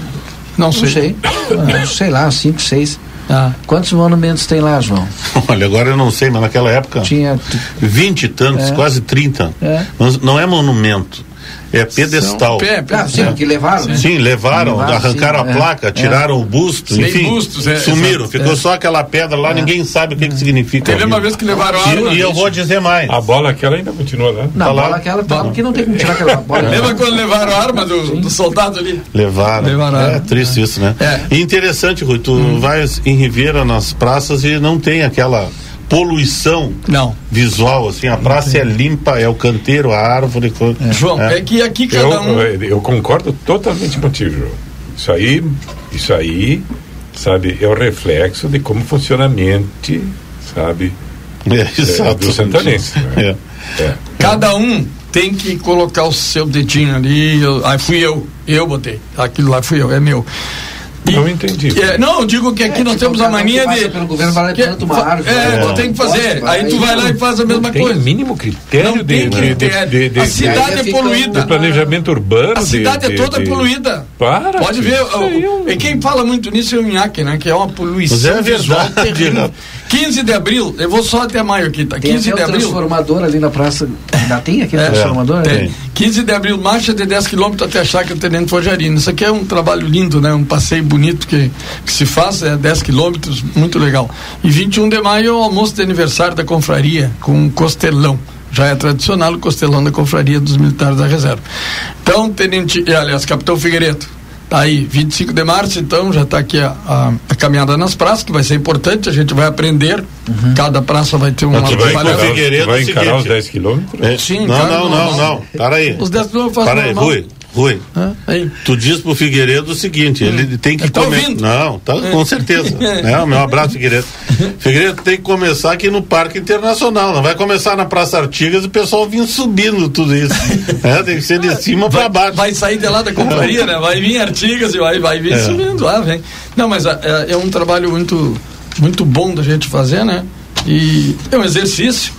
não sei. Ah, sei lá, cinco, seis. Ah. Quantos monumentos tem lá, João? Olha, agora eu não sei, mas naquela época. Tinha. Vinte e tantos, É. quase 30. É. Mas não é monumento. É pedestal. pé- Ah, sim, É. que levaram, né? Sim, levaram, Levaram, arrancaram sim, a é. placa, É. tiraram o busto, Sem enfim. bustos, é, sumiram, exato, ficou é. só aquela pedra lá, ninguém sabe o que, que significa. Teve uma vez que levaram E- arma, E, eu vou dizer mais. A bola aquela ainda continua lá. Na Tá lá. bola aquela, tá, porque não tem como tirar aquela bola. Lembra quando levaram a arma do, do soldado ali? Levaram. Levaram, é é. triste isso, né? É. E interessante, Rui, tu vais em Ribeira nas praças e não tem aquela poluição não. visual, assim, a praça é limpa, é o canteiro, a árvore. co- João, é que aqui cada eu, um- eu, eu concordo totalmente contigo, João. Isso aí, isso aí, sabe, é o reflexo de como funciona a mente, sabe, É, exato. do santanense. né? É. Cada um tem que colocar o seu dedinho ali. Eu, aí fui eu, eu botei. Aquilo lá fui eu, é meu. Não entendi. É, não, eu digo que aqui nós temos a mania de. pelo governo, vai lá e que- planta uma árvore, É, né? tu tem que fazer. Aí tu vai lá e faz a mesma tem coisa. mínimo critério Não de, tem de, critério. de, de, A de- cidade de- é poluída. de planejamento urbano. A cidade de- é toda de- poluída. Para, Pode ver. é o- E quem fala muito nisso é o Inhaque, né? Que é uma poluição Mas é visual terrível. Né? 15 de abril, eu vou só até maio aqui, tá? Tem 15 até de abril. transformador ali na praça. Ainda tem aquele É, transformador? tem. né? 15 de abril, marcha de 10 quilômetros até a chácara Tenente Forjarino. Isso aqui é um trabalho lindo, né? Um passeio bonito que, que se faz, é 10 quilômetros, muito legal. E 21 de maio é o almoço de aniversário da confraria, com um costelão. Já é tradicional o costelão da confraria dos militares da reserva. Então, Tenente, aliás, Capitão Figueiredo, tá aí, 25 de março, então, já está aqui a, a- a caminhada nas praças, que vai ser importante, a gente vai aprender. Cada praça vai ter uma tu vai trabalhada. encarar- tu vai encarar os 10 quilômetros? É, Sim, não, cara, não, não, normal. não. Para aí. Os 10 quilômetros faz Para aí, normal. Rui. Rui, tu diz pro Figueiredo o seguinte, Hum. ele tem que Tá come- ouvindo? Não, tá, com certeza. é, o meu abraço, Figueiredo. Figueiredo tem que começar aqui no Parque Internacional, não vai começar na Praça Artigas e o pessoal vir subindo tudo isso. É, tem que ser de cima para baixo. Vai sair de lá da companhia, né? Vai vir Artigas e vai, vai vir É. subindo lá, vem. Não, mas é, é um trabalho muito, muito bom da gente fazer, né? E é um exercício.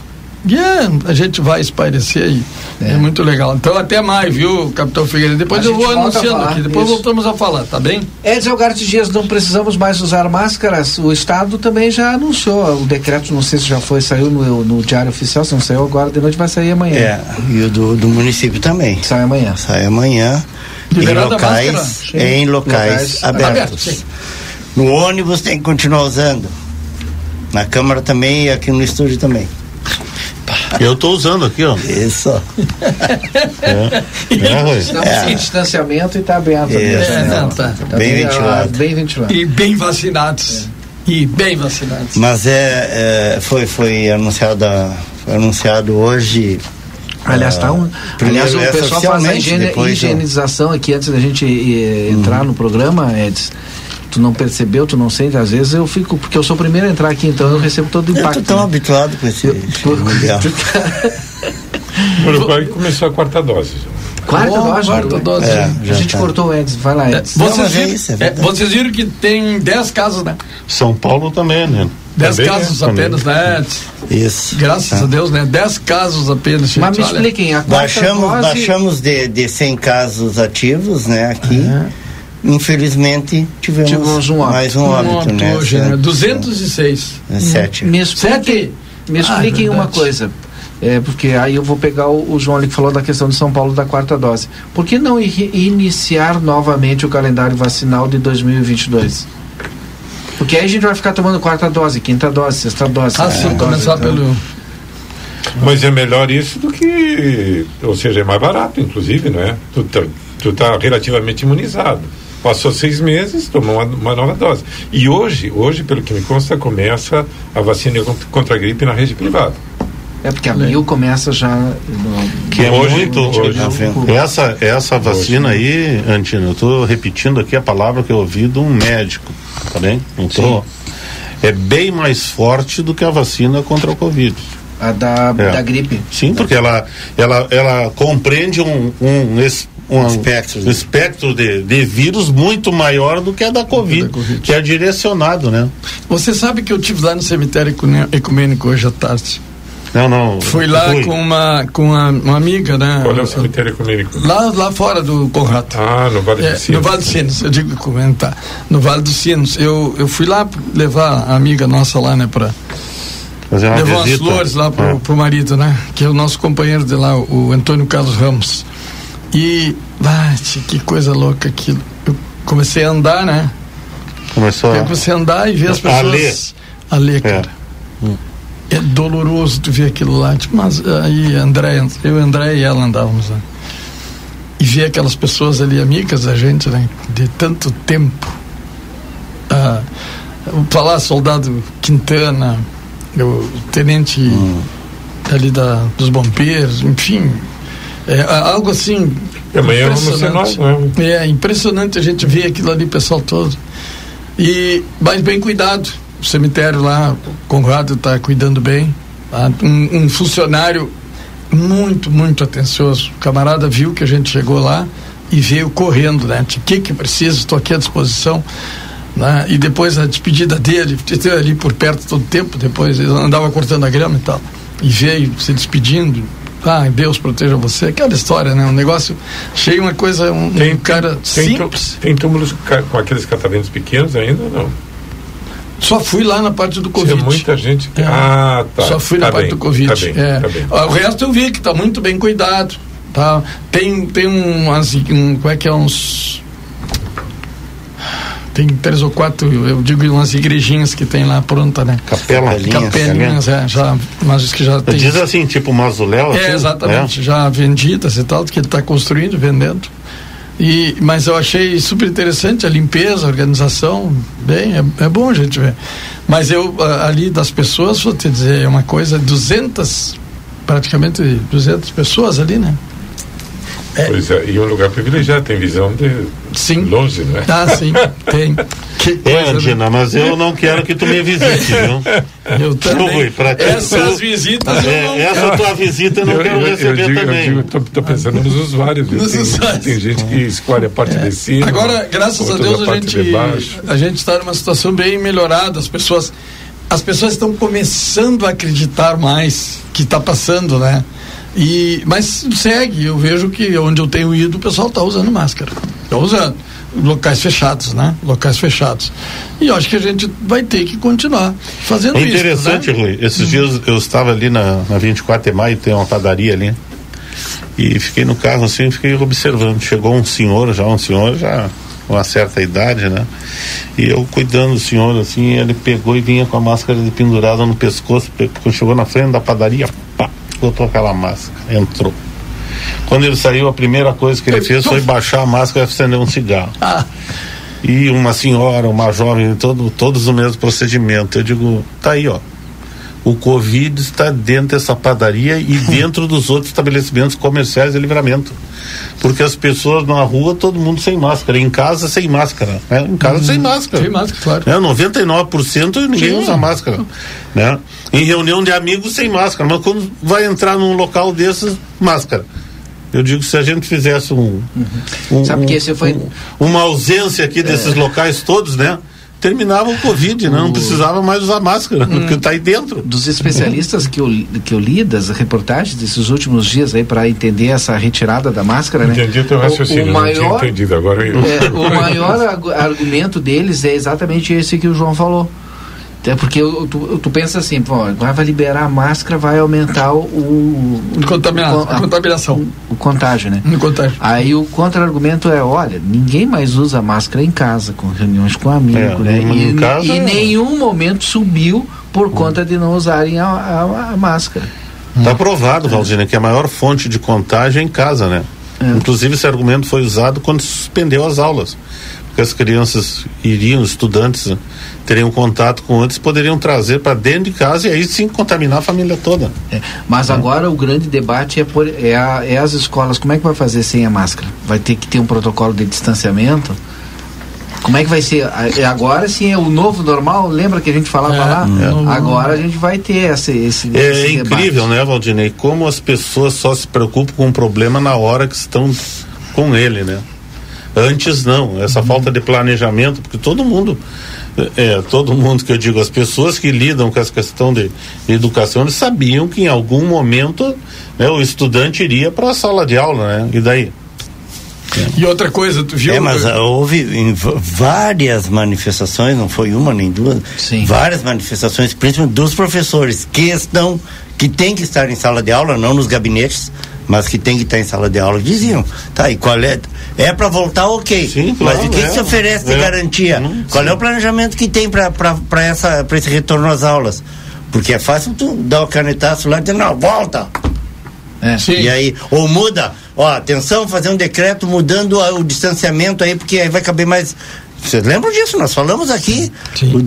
E é, a gente vai espairecer e é. muito legal. Então até mais, viu, Capitão Figueiredo? Depois A eu vou anunciando aqui, depois isso. voltamos a falar, tá bem? Edson Algarte Dias, não precisamos mais usar máscaras. O Estado também já anunciou. O decreto, não sei se já foi, saiu no, no Diário Oficial, se não saiu agora, de noite vai sair amanhã. É, e o do, do município também. Sai amanhã. Sai amanhã. Em locais? Sim. em locais, Locais abertos. abertos. No ônibus tem que continuar usando. Na Câmara também e aqui no estúdio também. Eu estou usando aqui, ó. Isso. É. É, Rui? Estamos É. em distanciamento e está aberto. Isso, janela. não, tá. Bem ah, ventilado. Bem ventilado. E bem vacinados. E bem vacinados. Mas é, é, foi, foi anunciado, foi anunciado hoje. Aliás, tá um, primeiro aliás, o pessoal faz a higiene- higienização aqui antes da gente eh, entrar no programa, Edson. Tu não percebeu, tu não sente, às vezes eu fico, porque eu sou o primeiro a entrar aqui, então eu recebo todo o Eu impacto. tô tão né? habituado com esse, esse mundial. O Uruguai começou a quarta dose. Quarta Oh, dose, quarta dose. É, A gente tá. cortou o Edson, vai lá, Edson. Vocês, é viram, isso, é é, vocês viram que tem 10 casos, né? São Paulo também, né? 10 Também, casos apenas, né? Isso. Graças Tá. a Deus, né? 10 casos apenas. gente, Mas me olha. expliquem, a quarta Baixamos, dose... baixamos de, de 100 casos ativos, né, aqui. Infelizmente, tivemos, Tivemos um mais um Um óbito, óbito né? hoje, né? Sete. 206. É, Sete. Me expliquem, me Ah, expliquem é uma coisa. É, porque aí eu vou pegar o, o João ali que falou da questão de São Paulo da quarta dose. Por que não iniciar novamente o calendário vacinal de 2022? Porque aí a gente vai ficar tomando quarta dose, quinta dose, sexta dose. Ah, sétima sim, dose, começar então. pelo. Mas é melhor isso do que. Ou seja, é mais barato, inclusive, não é? Tu tá, tu tá relativamente imunizado. Passou seis meses, tomou uma, uma nova dose. E hoje, hoje, pelo que me consta, começa a vacina contra- a gripe na rede privada. É porque abril começa já. No, Que é Hoje, muito. hoje. essa, essa vacina aí, Antino, eu estou repetindo aqui a palavra que eu ouvi de um médico, tá bem? Não tô, é bem mais forte do que a vacina contra o Covid. a da, É. da gripe. Sim, porque ela, ela, ela compreende um, um, um espectro, espectro de, de vírus muito maior do que a da COVID, que é direcionado, né? Você sabe que eu tive lá no cemitério ecumênico hoje à tarde. Não, não. Fui lá Fui. com uma, com uma, uma amiga, né? Qual é o cemitério ecumênico? Lá, lá fora do Conrado. Ah, no Vale É, dos Sinos. no Vale dos Sinos, eu digo comentar. No Vale dos Sinos. Eu, eu fui lá levar a amiga nossa lá, né, pra. Fazer uma Levou visita. umas flores lá pro, É. pro marido, né? Que é o nosso companheiro de lá, o Antônio Carlos Ramos. E, tchê, que coisa louca aquilo. Eu comecei a andar, né? Começou Eu a. comecei a andar e ver as A pessoas. ler. A ler, cara. É doloroso tu ver aquilo lá. Tipo, mas aí, André, eu, André e ela andávamos lá. E ver aquelas pessoas ali, amigas da gente, né? De tanto tempo. Ah, o falar soldado Quintana, o tenente ali da, dos bombeiros, enfim. É algo assim. E amanhã vamos ser nós, impressionante. É impressionante a gente ver aquilo ali, o pessoal todo. E, mas bem cuidado. O cemitério lá, o Conrado está cuidando bem. tá? Um, um funcionário muito, muito atencioso. O camarada viu que a gente chegou lá e veio correndo, né? O que que precisa? Estou aqui à disposição. Né? E depois a despedida dele, esteve ali por perto todo o tempo, depois ele andava cortando a grama e tal. E veio se despedindo. Ah, Deus proteja você. Aquela história, né? Um negócio cheio, uma coisa, um, um cara Tem, simples. tem túmulos com aqueles catamentos pequenos ainda ou não? Só fui lá na parte do Covid. Tinha muita gente que. É. Ah, tá. Só fui Tá na parte bem, do Covid. Tá bem, é. tá bem. O resto eu vi que está muito bem cuidado. Tá? Tem, tem umas, um, como é que é uns. Tem três ou quatro, eu digo umas igrejinhas que tem lá pronta, né? Capela. Capelinhas, é, já, mas que já tem. Diz assim, tipo mausoléu? É, assim, exatamente, já vendidas e tal, que ele está construindo, vendendo. E, mas eu achei super interessante a limpeza, a organização, bem, é, é bom a gente ver. Mas eu, ali das pessoas, vou te dizer, é uma coisa, 200, praticamente 200 pessoas ali, né? Pois é, e um lugar privilegiado, tem visão de sim. longe, né? Ah, sim, tem. Que é, Andina, mas eu não quero que tu me visite, viu? Eu também. Rui, pra ti, Essas tu- visitas eu é, não Essa tua visita eu não quero receber digo, também. Eu digo, tô, tô pensando nos usuários. Nos tem, usuários. tem gente que escolhe a parte de cima. Agora, graças a Deus, a de gente a gente está numa situação bem melhorada. As pessoas as pessoas estão começando a acreditar mais que está passando, né? E mas segue. Eu vejo que onde eu tenho ido o pessoal está usando máscara. Está usando locais fechados, né? Locais fechados. E eu acho que a gente vai ter que continuar fazendo É isso. interessante, né? Rui. Esses dias eu estava ali na, na 24 de maio, tem uma padaria ali. E fiquei no carro assim, fiquei observando. Chegou um senhor, já um senhor, já com uma certa idade, né? E eu cuidando do senhor assim, ele pegou e vinha com a máscara de pendurada no pescoço. pe- Quando chegou na frente da padaria, botou aquela máscara, entrou. Quando ele saiu, a primeira coisa que ele fez foi baixar a máscara e acender um cigarro. E uma senhora, uma jovem, todo, todos o mesmo procedimento. Eu digo, tá aí, ó. O Covid está dentro dessa padaria e dentro dos outros estabelecimentos comerciais de livramento. Porque as pessoas na rua, todo mundo sem máscara. Em casa, sem máscara. Né? Em casa, sem máscara. Sem máscara, claro. Né? 99% ninguém Sim. usa máscara. Né? Em reunião de amigos, sem máscara. Mas quando vai entrar num local desses, máscara. Eu digo, se a gente fizesse um. um Sabe que esse foi- um- uma ausência aqui desses locais todos, né? Terminava o Covid, né? não precisava mais usar máscara, porque está aí dentro. Dos especialistas que eu, que eu li, das reportagens desses últimos dias aí, para entender essa retirada da máscara, né? Entendi o teu raciocínio, o, o não tinha maior, entendido, agora eu... é, o maior argu- argumento deles é exatamente esse que o João falou. É porque eu- tu, tu pensa assim, pô, agora vai liberar a máscara, vai aumentar o, o, o- a contaminação. o contágio, né? No contágio. Aí o contra-argumento é, olha, ninguém mais usa máscara em casa, com reuniões com amigo, É, né? em E, casa e é- nenhum momento subiu por conta de não usarem a, a- a máscara. Está provado, Valdina, que a maior fonte de contágio é em casa, né? Inclusive esse argumento foi usado quando se suspendeu as aulas. Porque as crianças iriam, estudantes né, teriam contato com outros, poderiam trazer para dentro de casa e aí sim contaminar a família toda. É, Mas agora o grande debate é, por, é, a- é as escolas. Como é que vai fazer sem a máscara? Vai ter que ter um protocolo de distanciamento? Como é que vai ser? É Agora sim é o novo normal. Lembra que a gente falava É, lá? é. Agora a gente vai ter esse, esse, É esse incrível, né, Valdinei? Como as pessoas só se preocupam com o problema na hora que estão com ele, né? Antes não, essa falta de planejamento, porque todo mundo, é, todo mundo que eu digo, as pessoas que lidam com essa questão de educação, eles sabiam que em algum momento né, o estudante iria para a sala de aula, né? E daí? E outra coisa, tu viu? É, mas houve várias manifestações, não foi uma nem duas, várias manifestações, principalmente dos professores, que estão, que tem que estar em sala de aula, não nos gabinetes, mas que tem que estar em sala de aula, diziam, tá, e qual é, é para voltar ok, claro, mas o que, é. que se oferece de É. garantia? qual é o planejamento que tem para essa para esse retorno às aulas? Porque é fácil tu dar o canetaço lá e dizer, não, volta. E aí, ou muda, ó, atenção, fazer um decreto mudando a- o distanciamento aí, porque aí vai caber mais. Vocês lembram disso? Nós falamos aqui. O,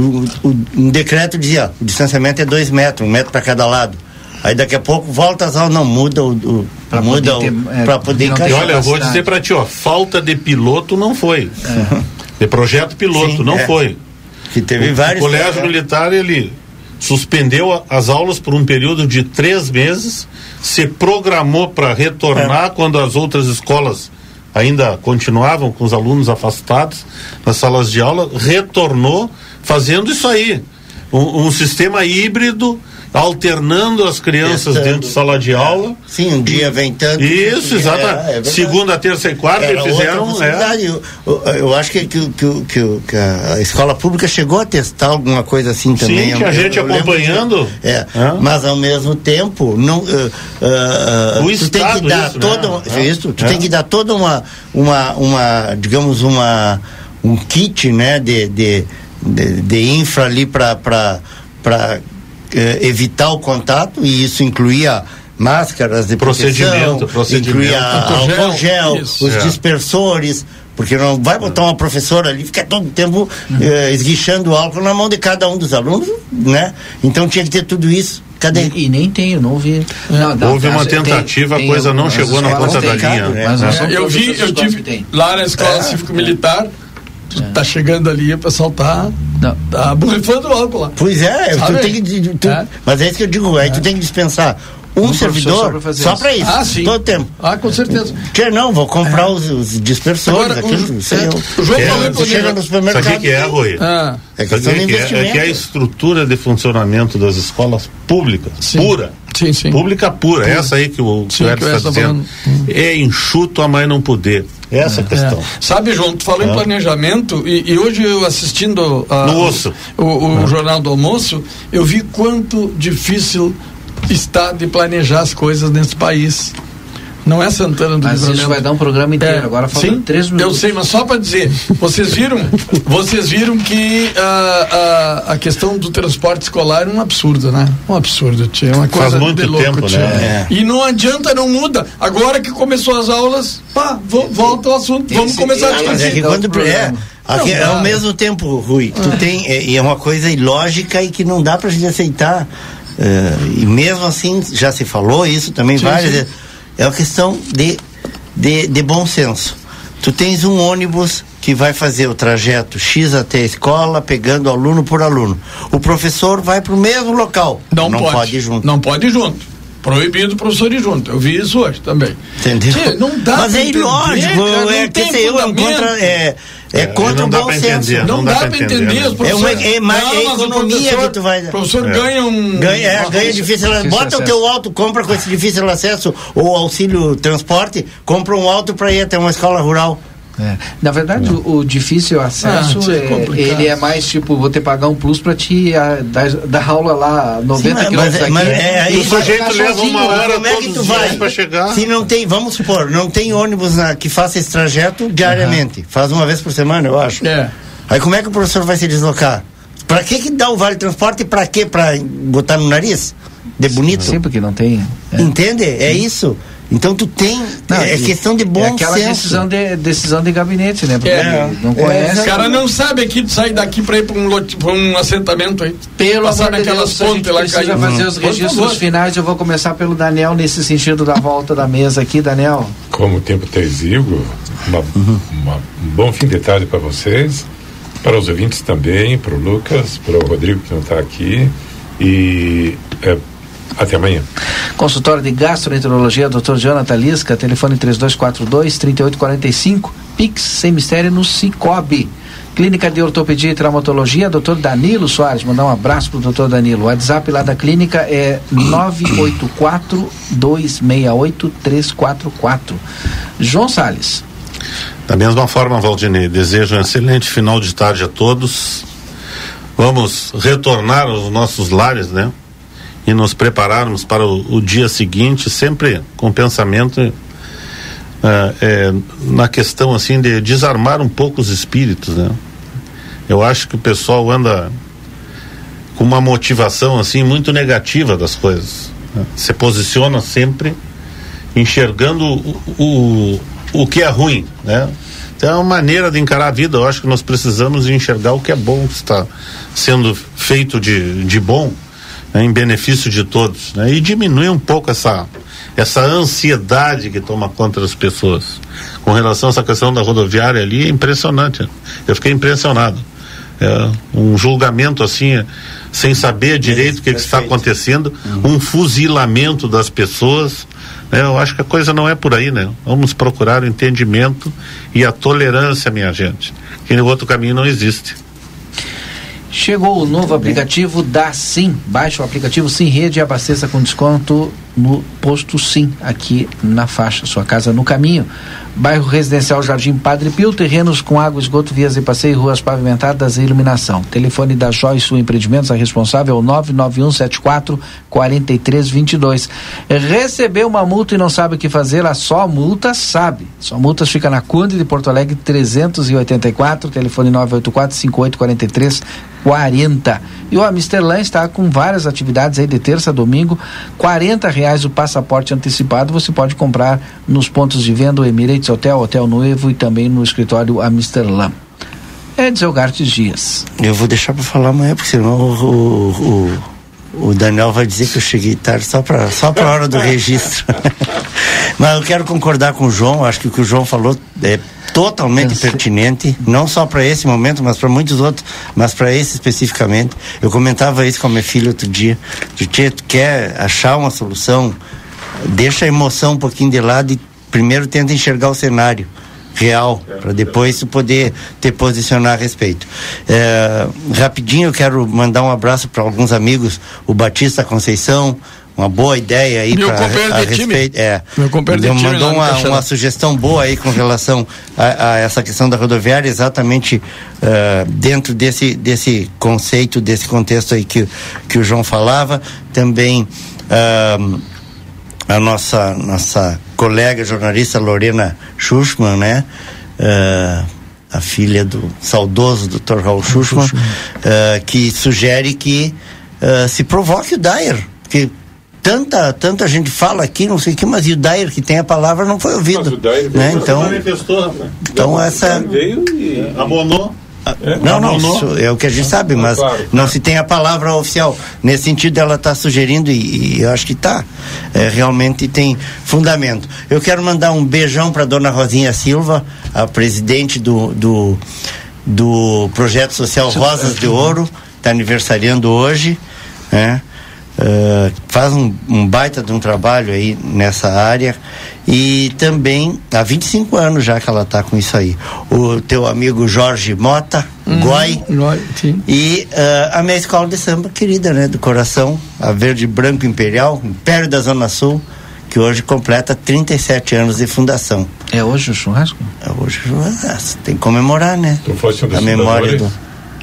o, o- um decreto dizia: o distanciamento é dois metros, um metro para cada lado. Aí daqui a pouco volta as aulas, não, muda o. o muda poder o. ter, é, para poder E encaixar. olha, eu vou dizer para ti, ó, falta de piloto não foi. De projeto piloto Sim, não é. foi. Que teve o, vários- O colégio militar ele suspendeu as aulas por um período de três meses, se programou para É. retornar quando as outras escolas ainda continuavam com os alunos afastados nas salas de aula, retornou fazendo isso aí, um, um sistema híbrido alternando as crianças Testando. dentro de sala de aula. Sim, um dia vem tanto. Isso, É, exatamente. é verdade. Segunda, terça e quarta Era eles fizeram. é. Eu, eu- eu acho que, que, que, que, que a escola pública chegou a testar alguma coisa assim Sim, também. tinha Eu- gente eu lembro acompanhando. de- É, mas ao mesmo tempo, não, eh, eh, O tu tem que dar isso, toda, né? uma- É. isso, tu É. tem que dar toda uma, uma, uma digamos, uma, um kit né, de, de, de, de infra ali para evitar o contato, e isso incluía máscaras de Procedimento, proteção, procedimento. incluía Álcool gel, os É. dispersores, porque não vai botar uma professora ali, fica todo tempo eh, esguichando álcool na mão de cada um dos alunos, né? Então tinha que ter tudo isso. cadê? E, e nem tem, eu não vi. Não, não, Houve uma tem- tentativa, a tem coisa não algumas chegou na ponta da tem, linha. Mas não são É, eu vi, eu tive tem. lá na escola cívico-militar, tu tá chegando ali, o pessoal tá, tá borrifando o álcool lá. Pois é, Sabe? tu tem que. tu- É. Mas é isso que eu digo, aí tu tem que dispensar um, Um servidor só só isso. Ah, sim. Todo tempo. Ah, com certeza. Que não, vou comprar os, os dispersores, Agora, aquilo, o- sei é, eu. o João É, chega no Sabe supermercado. o que, é, Rui? Ah. É Sabe questão o de que é? É que a investimento. estrutura de funcionamento das escolas públicas, pura, Sim, sim. pública pura, essa aí que o, Sim, o está tá dizendo, é enxuto a mais não poder. Essa é a questão. É. Sabe, João, tu falou em É. planejamento e, e hoje eu assistindo a- No osso. o, o É. Jornal do Almoço, eu vi quanto difícil está de planejar as coisas nesse país. Não é Santana do Mas Livramento. isso vai dar um programa inteiro. Agora faltam sim, três minutos. Eu sei, mas só para dizer, vocês viram, vocês viram que ah, a, a questão do transporte escolar é um absurdo, né? Um absurdo, tia. É uma Faz coisa muito de louco, tempo, tia. né? E não adianta, não muda. Agora que começou as aulas, pá, vo- volta ao assunto, vamos começar a mas discutir. é que quando é, aqui, Não é ao mesmo tempo, Rui, tu tem, é, e é uma coisa ilógica e que não dá pra gente aceitar. É, e mesmo assim, já se falou isso também Sim, várias sim. vezes. É uma questão de, de, de bom senso. Tu tens um ônibus que vai fazer o trajeto X até a escola, pegando aluno por aluno. O professor vai para o mesmo local. Não, pode. ir junto. Não pode ir junto. Proibido o professor ir junto. Eu vi isso hoje também. Entendeu? Tia, não dá Mas é entender, ilógico, é, dizer, eu, é, contra, é, é, É, contra o bom senso. entender, Não, não dá, dá pra entender. né? É uma- é é mas o economia professor- que tu vai- O professor É. ganha um. Ganha, é, ganha difícil, difícil bota o acesso. teu auto, compra com esse difícil acesso ou auxílio transporte, compra um auto para ir até uma escola rural. É. Na verdade, o, o difícil acesso, Ah, é é- complicado. ele é mais tipo, vou ter que pagar um plus pra te ah, dar, dar aula lá 90 Sim, quilômetros mas, mas aqui. é, aí E o sujeito leva sozinho, uma hora como é que todos tu os vai? dias pra chegar. Se não tem, vamos supor, não tem ônibus na- que faça esse trajeto diariamente, faz uma vez por semana, eu acho. É. Aí como é que o professor vai se deslocar? Pra que que dá o vale transporte e pra quê? Pra botar no nariz? De bonito? Sim, porque não tem. é. Entende? É isso. Então tu tem, Não, é e- questão de bom é aquela senso. decisão de, decisão de gabinete, né? Porque É. não É, conhece. Os caras não sabem aqui de sair daqui pra ir pra um, lote- pra um assentamento aí. Pelo Passar amor de naquelas Deus, a gente pontes lá precisa caindo. fazer os registros finais. Eu vou começar pelo Daniel nesse sentido da volta da mesa aqui, Daniel. Como o tempo está exíguo, uma- uma- um bom fim de tarde para vocês, para os ouvintes também, para o Lucas, para o Rodrigo que não está aqui e é, até amanhã. Consultório de Gastroenterologia, Dr. Jonathan Lisca, telefone 3242-3845, Pix sem mistério no Cicobi. Clínica de Ortopedia e Traumatologia, Dr. Danilo Soares. Mandar um abraço pro Dr. Danilo. O WhatsApp lá da clínica é 984-268-344. João Salles. Da mesma forma, Valdinei, desejo um excelente final de tarde a todos. Vamos retornar aos nossos lares, né? E nos prepararmos para o, o dia seguinte, sempre com pensamento ah, é, na questão assim de desarmar um pouco os espíritos, né? Eu acho que o pessoal anda com uma motivação assim muito negativa das coisas. né? Se posiciona sempre enxergando o, o, o que é ruim, né? Então é uma maneira de encarar a vida. Eu acho que nós precisamos enxergar o que é bom, que está sendo feito de, de bom, né, em benefício de todos, né? E diminuir um pouco essa essa ansiedade que toma conta das pessoas. Com relação a essa questão da rodoviária ali, é impressionante. Eu fiquei impressionado. É, um julgamento assim, sem saber direito o que, que está acontecendo, um fuzilamento das pessoas. né? Eu acho que a coisa não é por aí, né? Vamos procurar o entendimento e a tolerância, minha gente. Que no outro caminho não existe. Chegou o novo aplicativo da Sim. Baixe o aplicativo Sim Rede e abasteça com desconto no posto Sim, aqui na faixa. Sua casa no caminho. Bairro Residencial Jardim Padre Pio, terrenos com água, esgoto, vias de passeio, ruas pavimentadas e iluminação. Telefone da Joy Sul Empreendimentos, a responsável é o 99174 4322. Recebeu uma multa e não sabe o que fazer, a Só Multas sabe. Só Multas fica na Conde de Porto Alegre 384, telefone 984 5843 40. E o Amsterlan está com várias atividades aí de terça a domingo. 40 reais o passaporte antecipado. Você pode comprar nos pontos de venda o Emirates Hotel, Hotel Noivo e também no escritório Amsterlan. Edson Gartes Dias. Eu vou deixar para falar amanhã, porque senão o, o, o o Daniel vai dizer que eu cheguei tarde só para só a hora do registro. Mas eu quero concordar com o João, acho que o que o João falou é totalmente pertinente, não só para esse momento, mas para muitos outros, mas para esse especificamente. Eu comentava isso com a minha filha outro dia. De tia, tu quer achar uma solução, deixa a emoção um pouquinho de lado e primeiro tenta enxergar o cenário real, para depois tu poder te posicionar a respeito. É, rapidinho eu quero mandar um abraço para alguns amigos, o Batista Conceição, uma boa ideia aí Meu pra, companheiro a de time. respeito. É, Meu companheiro de time mandou uma, uma sugestão boa aí com relação a, a essa questão da rodoviária, exatamente eh, dentro desse, desse conceito, desse contexto aí que, que o João falava. Também ah, a nossa, nossa colega jornalista Lorena Schuchmann, né? Ah, a filha do saudoso Dr. Raul Schuchmann, ah, que sugere que ah, se provoque o Dyer, porque tanta, tanta gente fala aqui, não sei o que, mas e o Dyer que tem a palavra não foi ouvido. né? Então, manifestou, né? então essa. Veio e amonou. Não, não, Amonou. isso é o que a gente sabe, mas claro, não se tem a palavra oficial. Nesse sentido, ela está sugerindo, e, e eu acho que está, realmente tem fundamento. Eu quero mandar um beijão para dona Rosinha Silva, a presidente do, do, do projeto social Rosas de Ouro, está aniversariando hoje, né? Uh, faz um, um baita de um trabalho aí nessa área e também há 25 anos já que ela está com isso aí. O teu amigo Jorge Mota, Uhum. Goi, sim. e uh, a minha escola de samba querida, né, do coração, a Verde Branco Imperial, Império da Zona Sul, que hoje completa 37 anos de fundação. É hoje o churrasco? É hoje o churrasco. Tem que comemorar, né? Tu fosse um a memória do.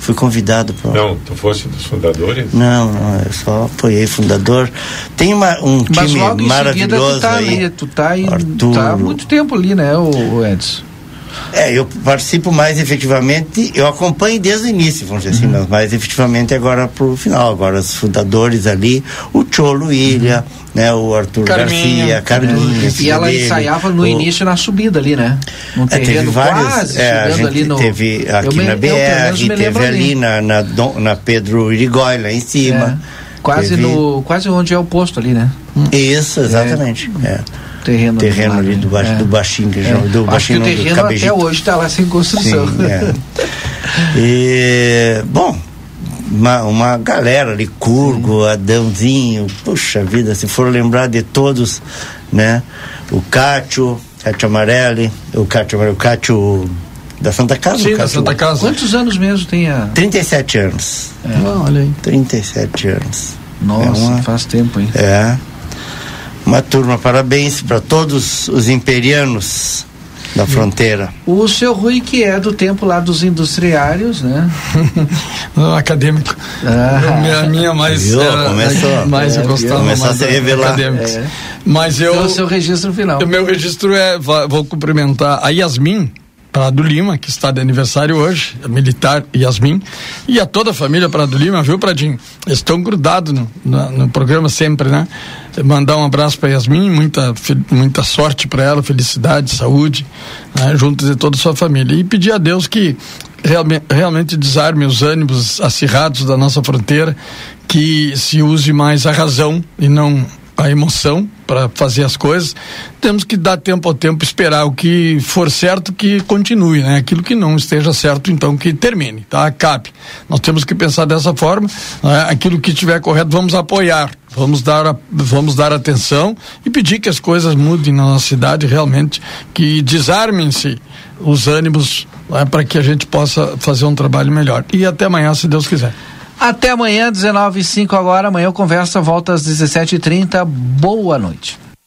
Fui convidado para. Não, tu fosse dos fundadores? Não, não, eu só apoiei fundador. Tem uma, um Mas time logo em seguida maravilhoso tu tá aí. ali, tu tá, aí, Arthur. tá há muito tempo ali, né, o, o Edson? É, eu participo mais efetivamente, eu acompanho desde o início, vamos dizer Uhum. assim, mas mais efetivamente agora pro final. Agora os fundadores ali, o Cholo Ilha, né, o Arthur Carminha. Garcia, Carminha. É. E ela dele, ensaiava no o- início na subida ali, né? Num É, teve vários, quase é, a gente ali no. teve Eu aqui me- na eu, BR, me teve lembro ali na, na, na Pedro Irigói, lá em cima. É, quase Teve- no. Quase onde é o posto ali, né? Isso, exatamente. É. Terreno, Terreno ali, ali do, baixo, é. do baixinho, que É. já- do Acho que baixinho o terreno até hoje está lá sem construção. Sim, é. E, bom, uma, uma galera ali, Curgo, Adãozinho, puxa vida, se for lembrar de todos, né? O Cátio, Cátio Amarelli, o Cátio Amarelli, o Cátio da Santa Casa? Sim, o da Santa Casa. Quantos anos mesmo tem a. 37 anos. Ah, olha aí. 37 anos. Nossa, É uma- faz tempo, hein? É. Uma turma, parabéns para todos os imperianos da fronteira. O seu Rui, que é do tempo lá dos industriários, né? Não, acadêmico. Ah. Eu- minha, minha mais. Viu? era- Começou. mais eu É, gostava começou mais a se revelar. É. Mas eu. Então, o seu registro final. O meu registro é. Vou cumprimentar a Yasmin Prado Lima, que está de aniversário hoje, a militar Yasmin, e a toda a família Prado Lima, viu, Pradinho? Estão grudados no, na- no programa sempre, né? Mandar um abraço para Yasmin, muita, muita sorte para ela, felicidade, saúde, né? junto de toda a sua família. E pedir a Deus que realmente desarme os ânimos acirrados da nossa fronteira, que se use mais a razão e não a emoção para fazer as coisas. Temos que dar tempo ao tempo, esperar o que for certo que continue, né? Aquilo que não esteja certo, então que termine, tá? Acabe. Nós temos que pensar dessa forma. né? Aquilo que estiver correto, vamos apoiar, vamos dar, a- vamos dar atenção e pedir que as coisas mudem na nossa cidade realmente, que desarmem-se os ânimos né? para que a gente possa fazer um trabalho melhor. E até amanhã, se Deus quiser. Até amanhã, 19h05 agora. Amanhã eu conversa, volta às 17h30. Boa noite.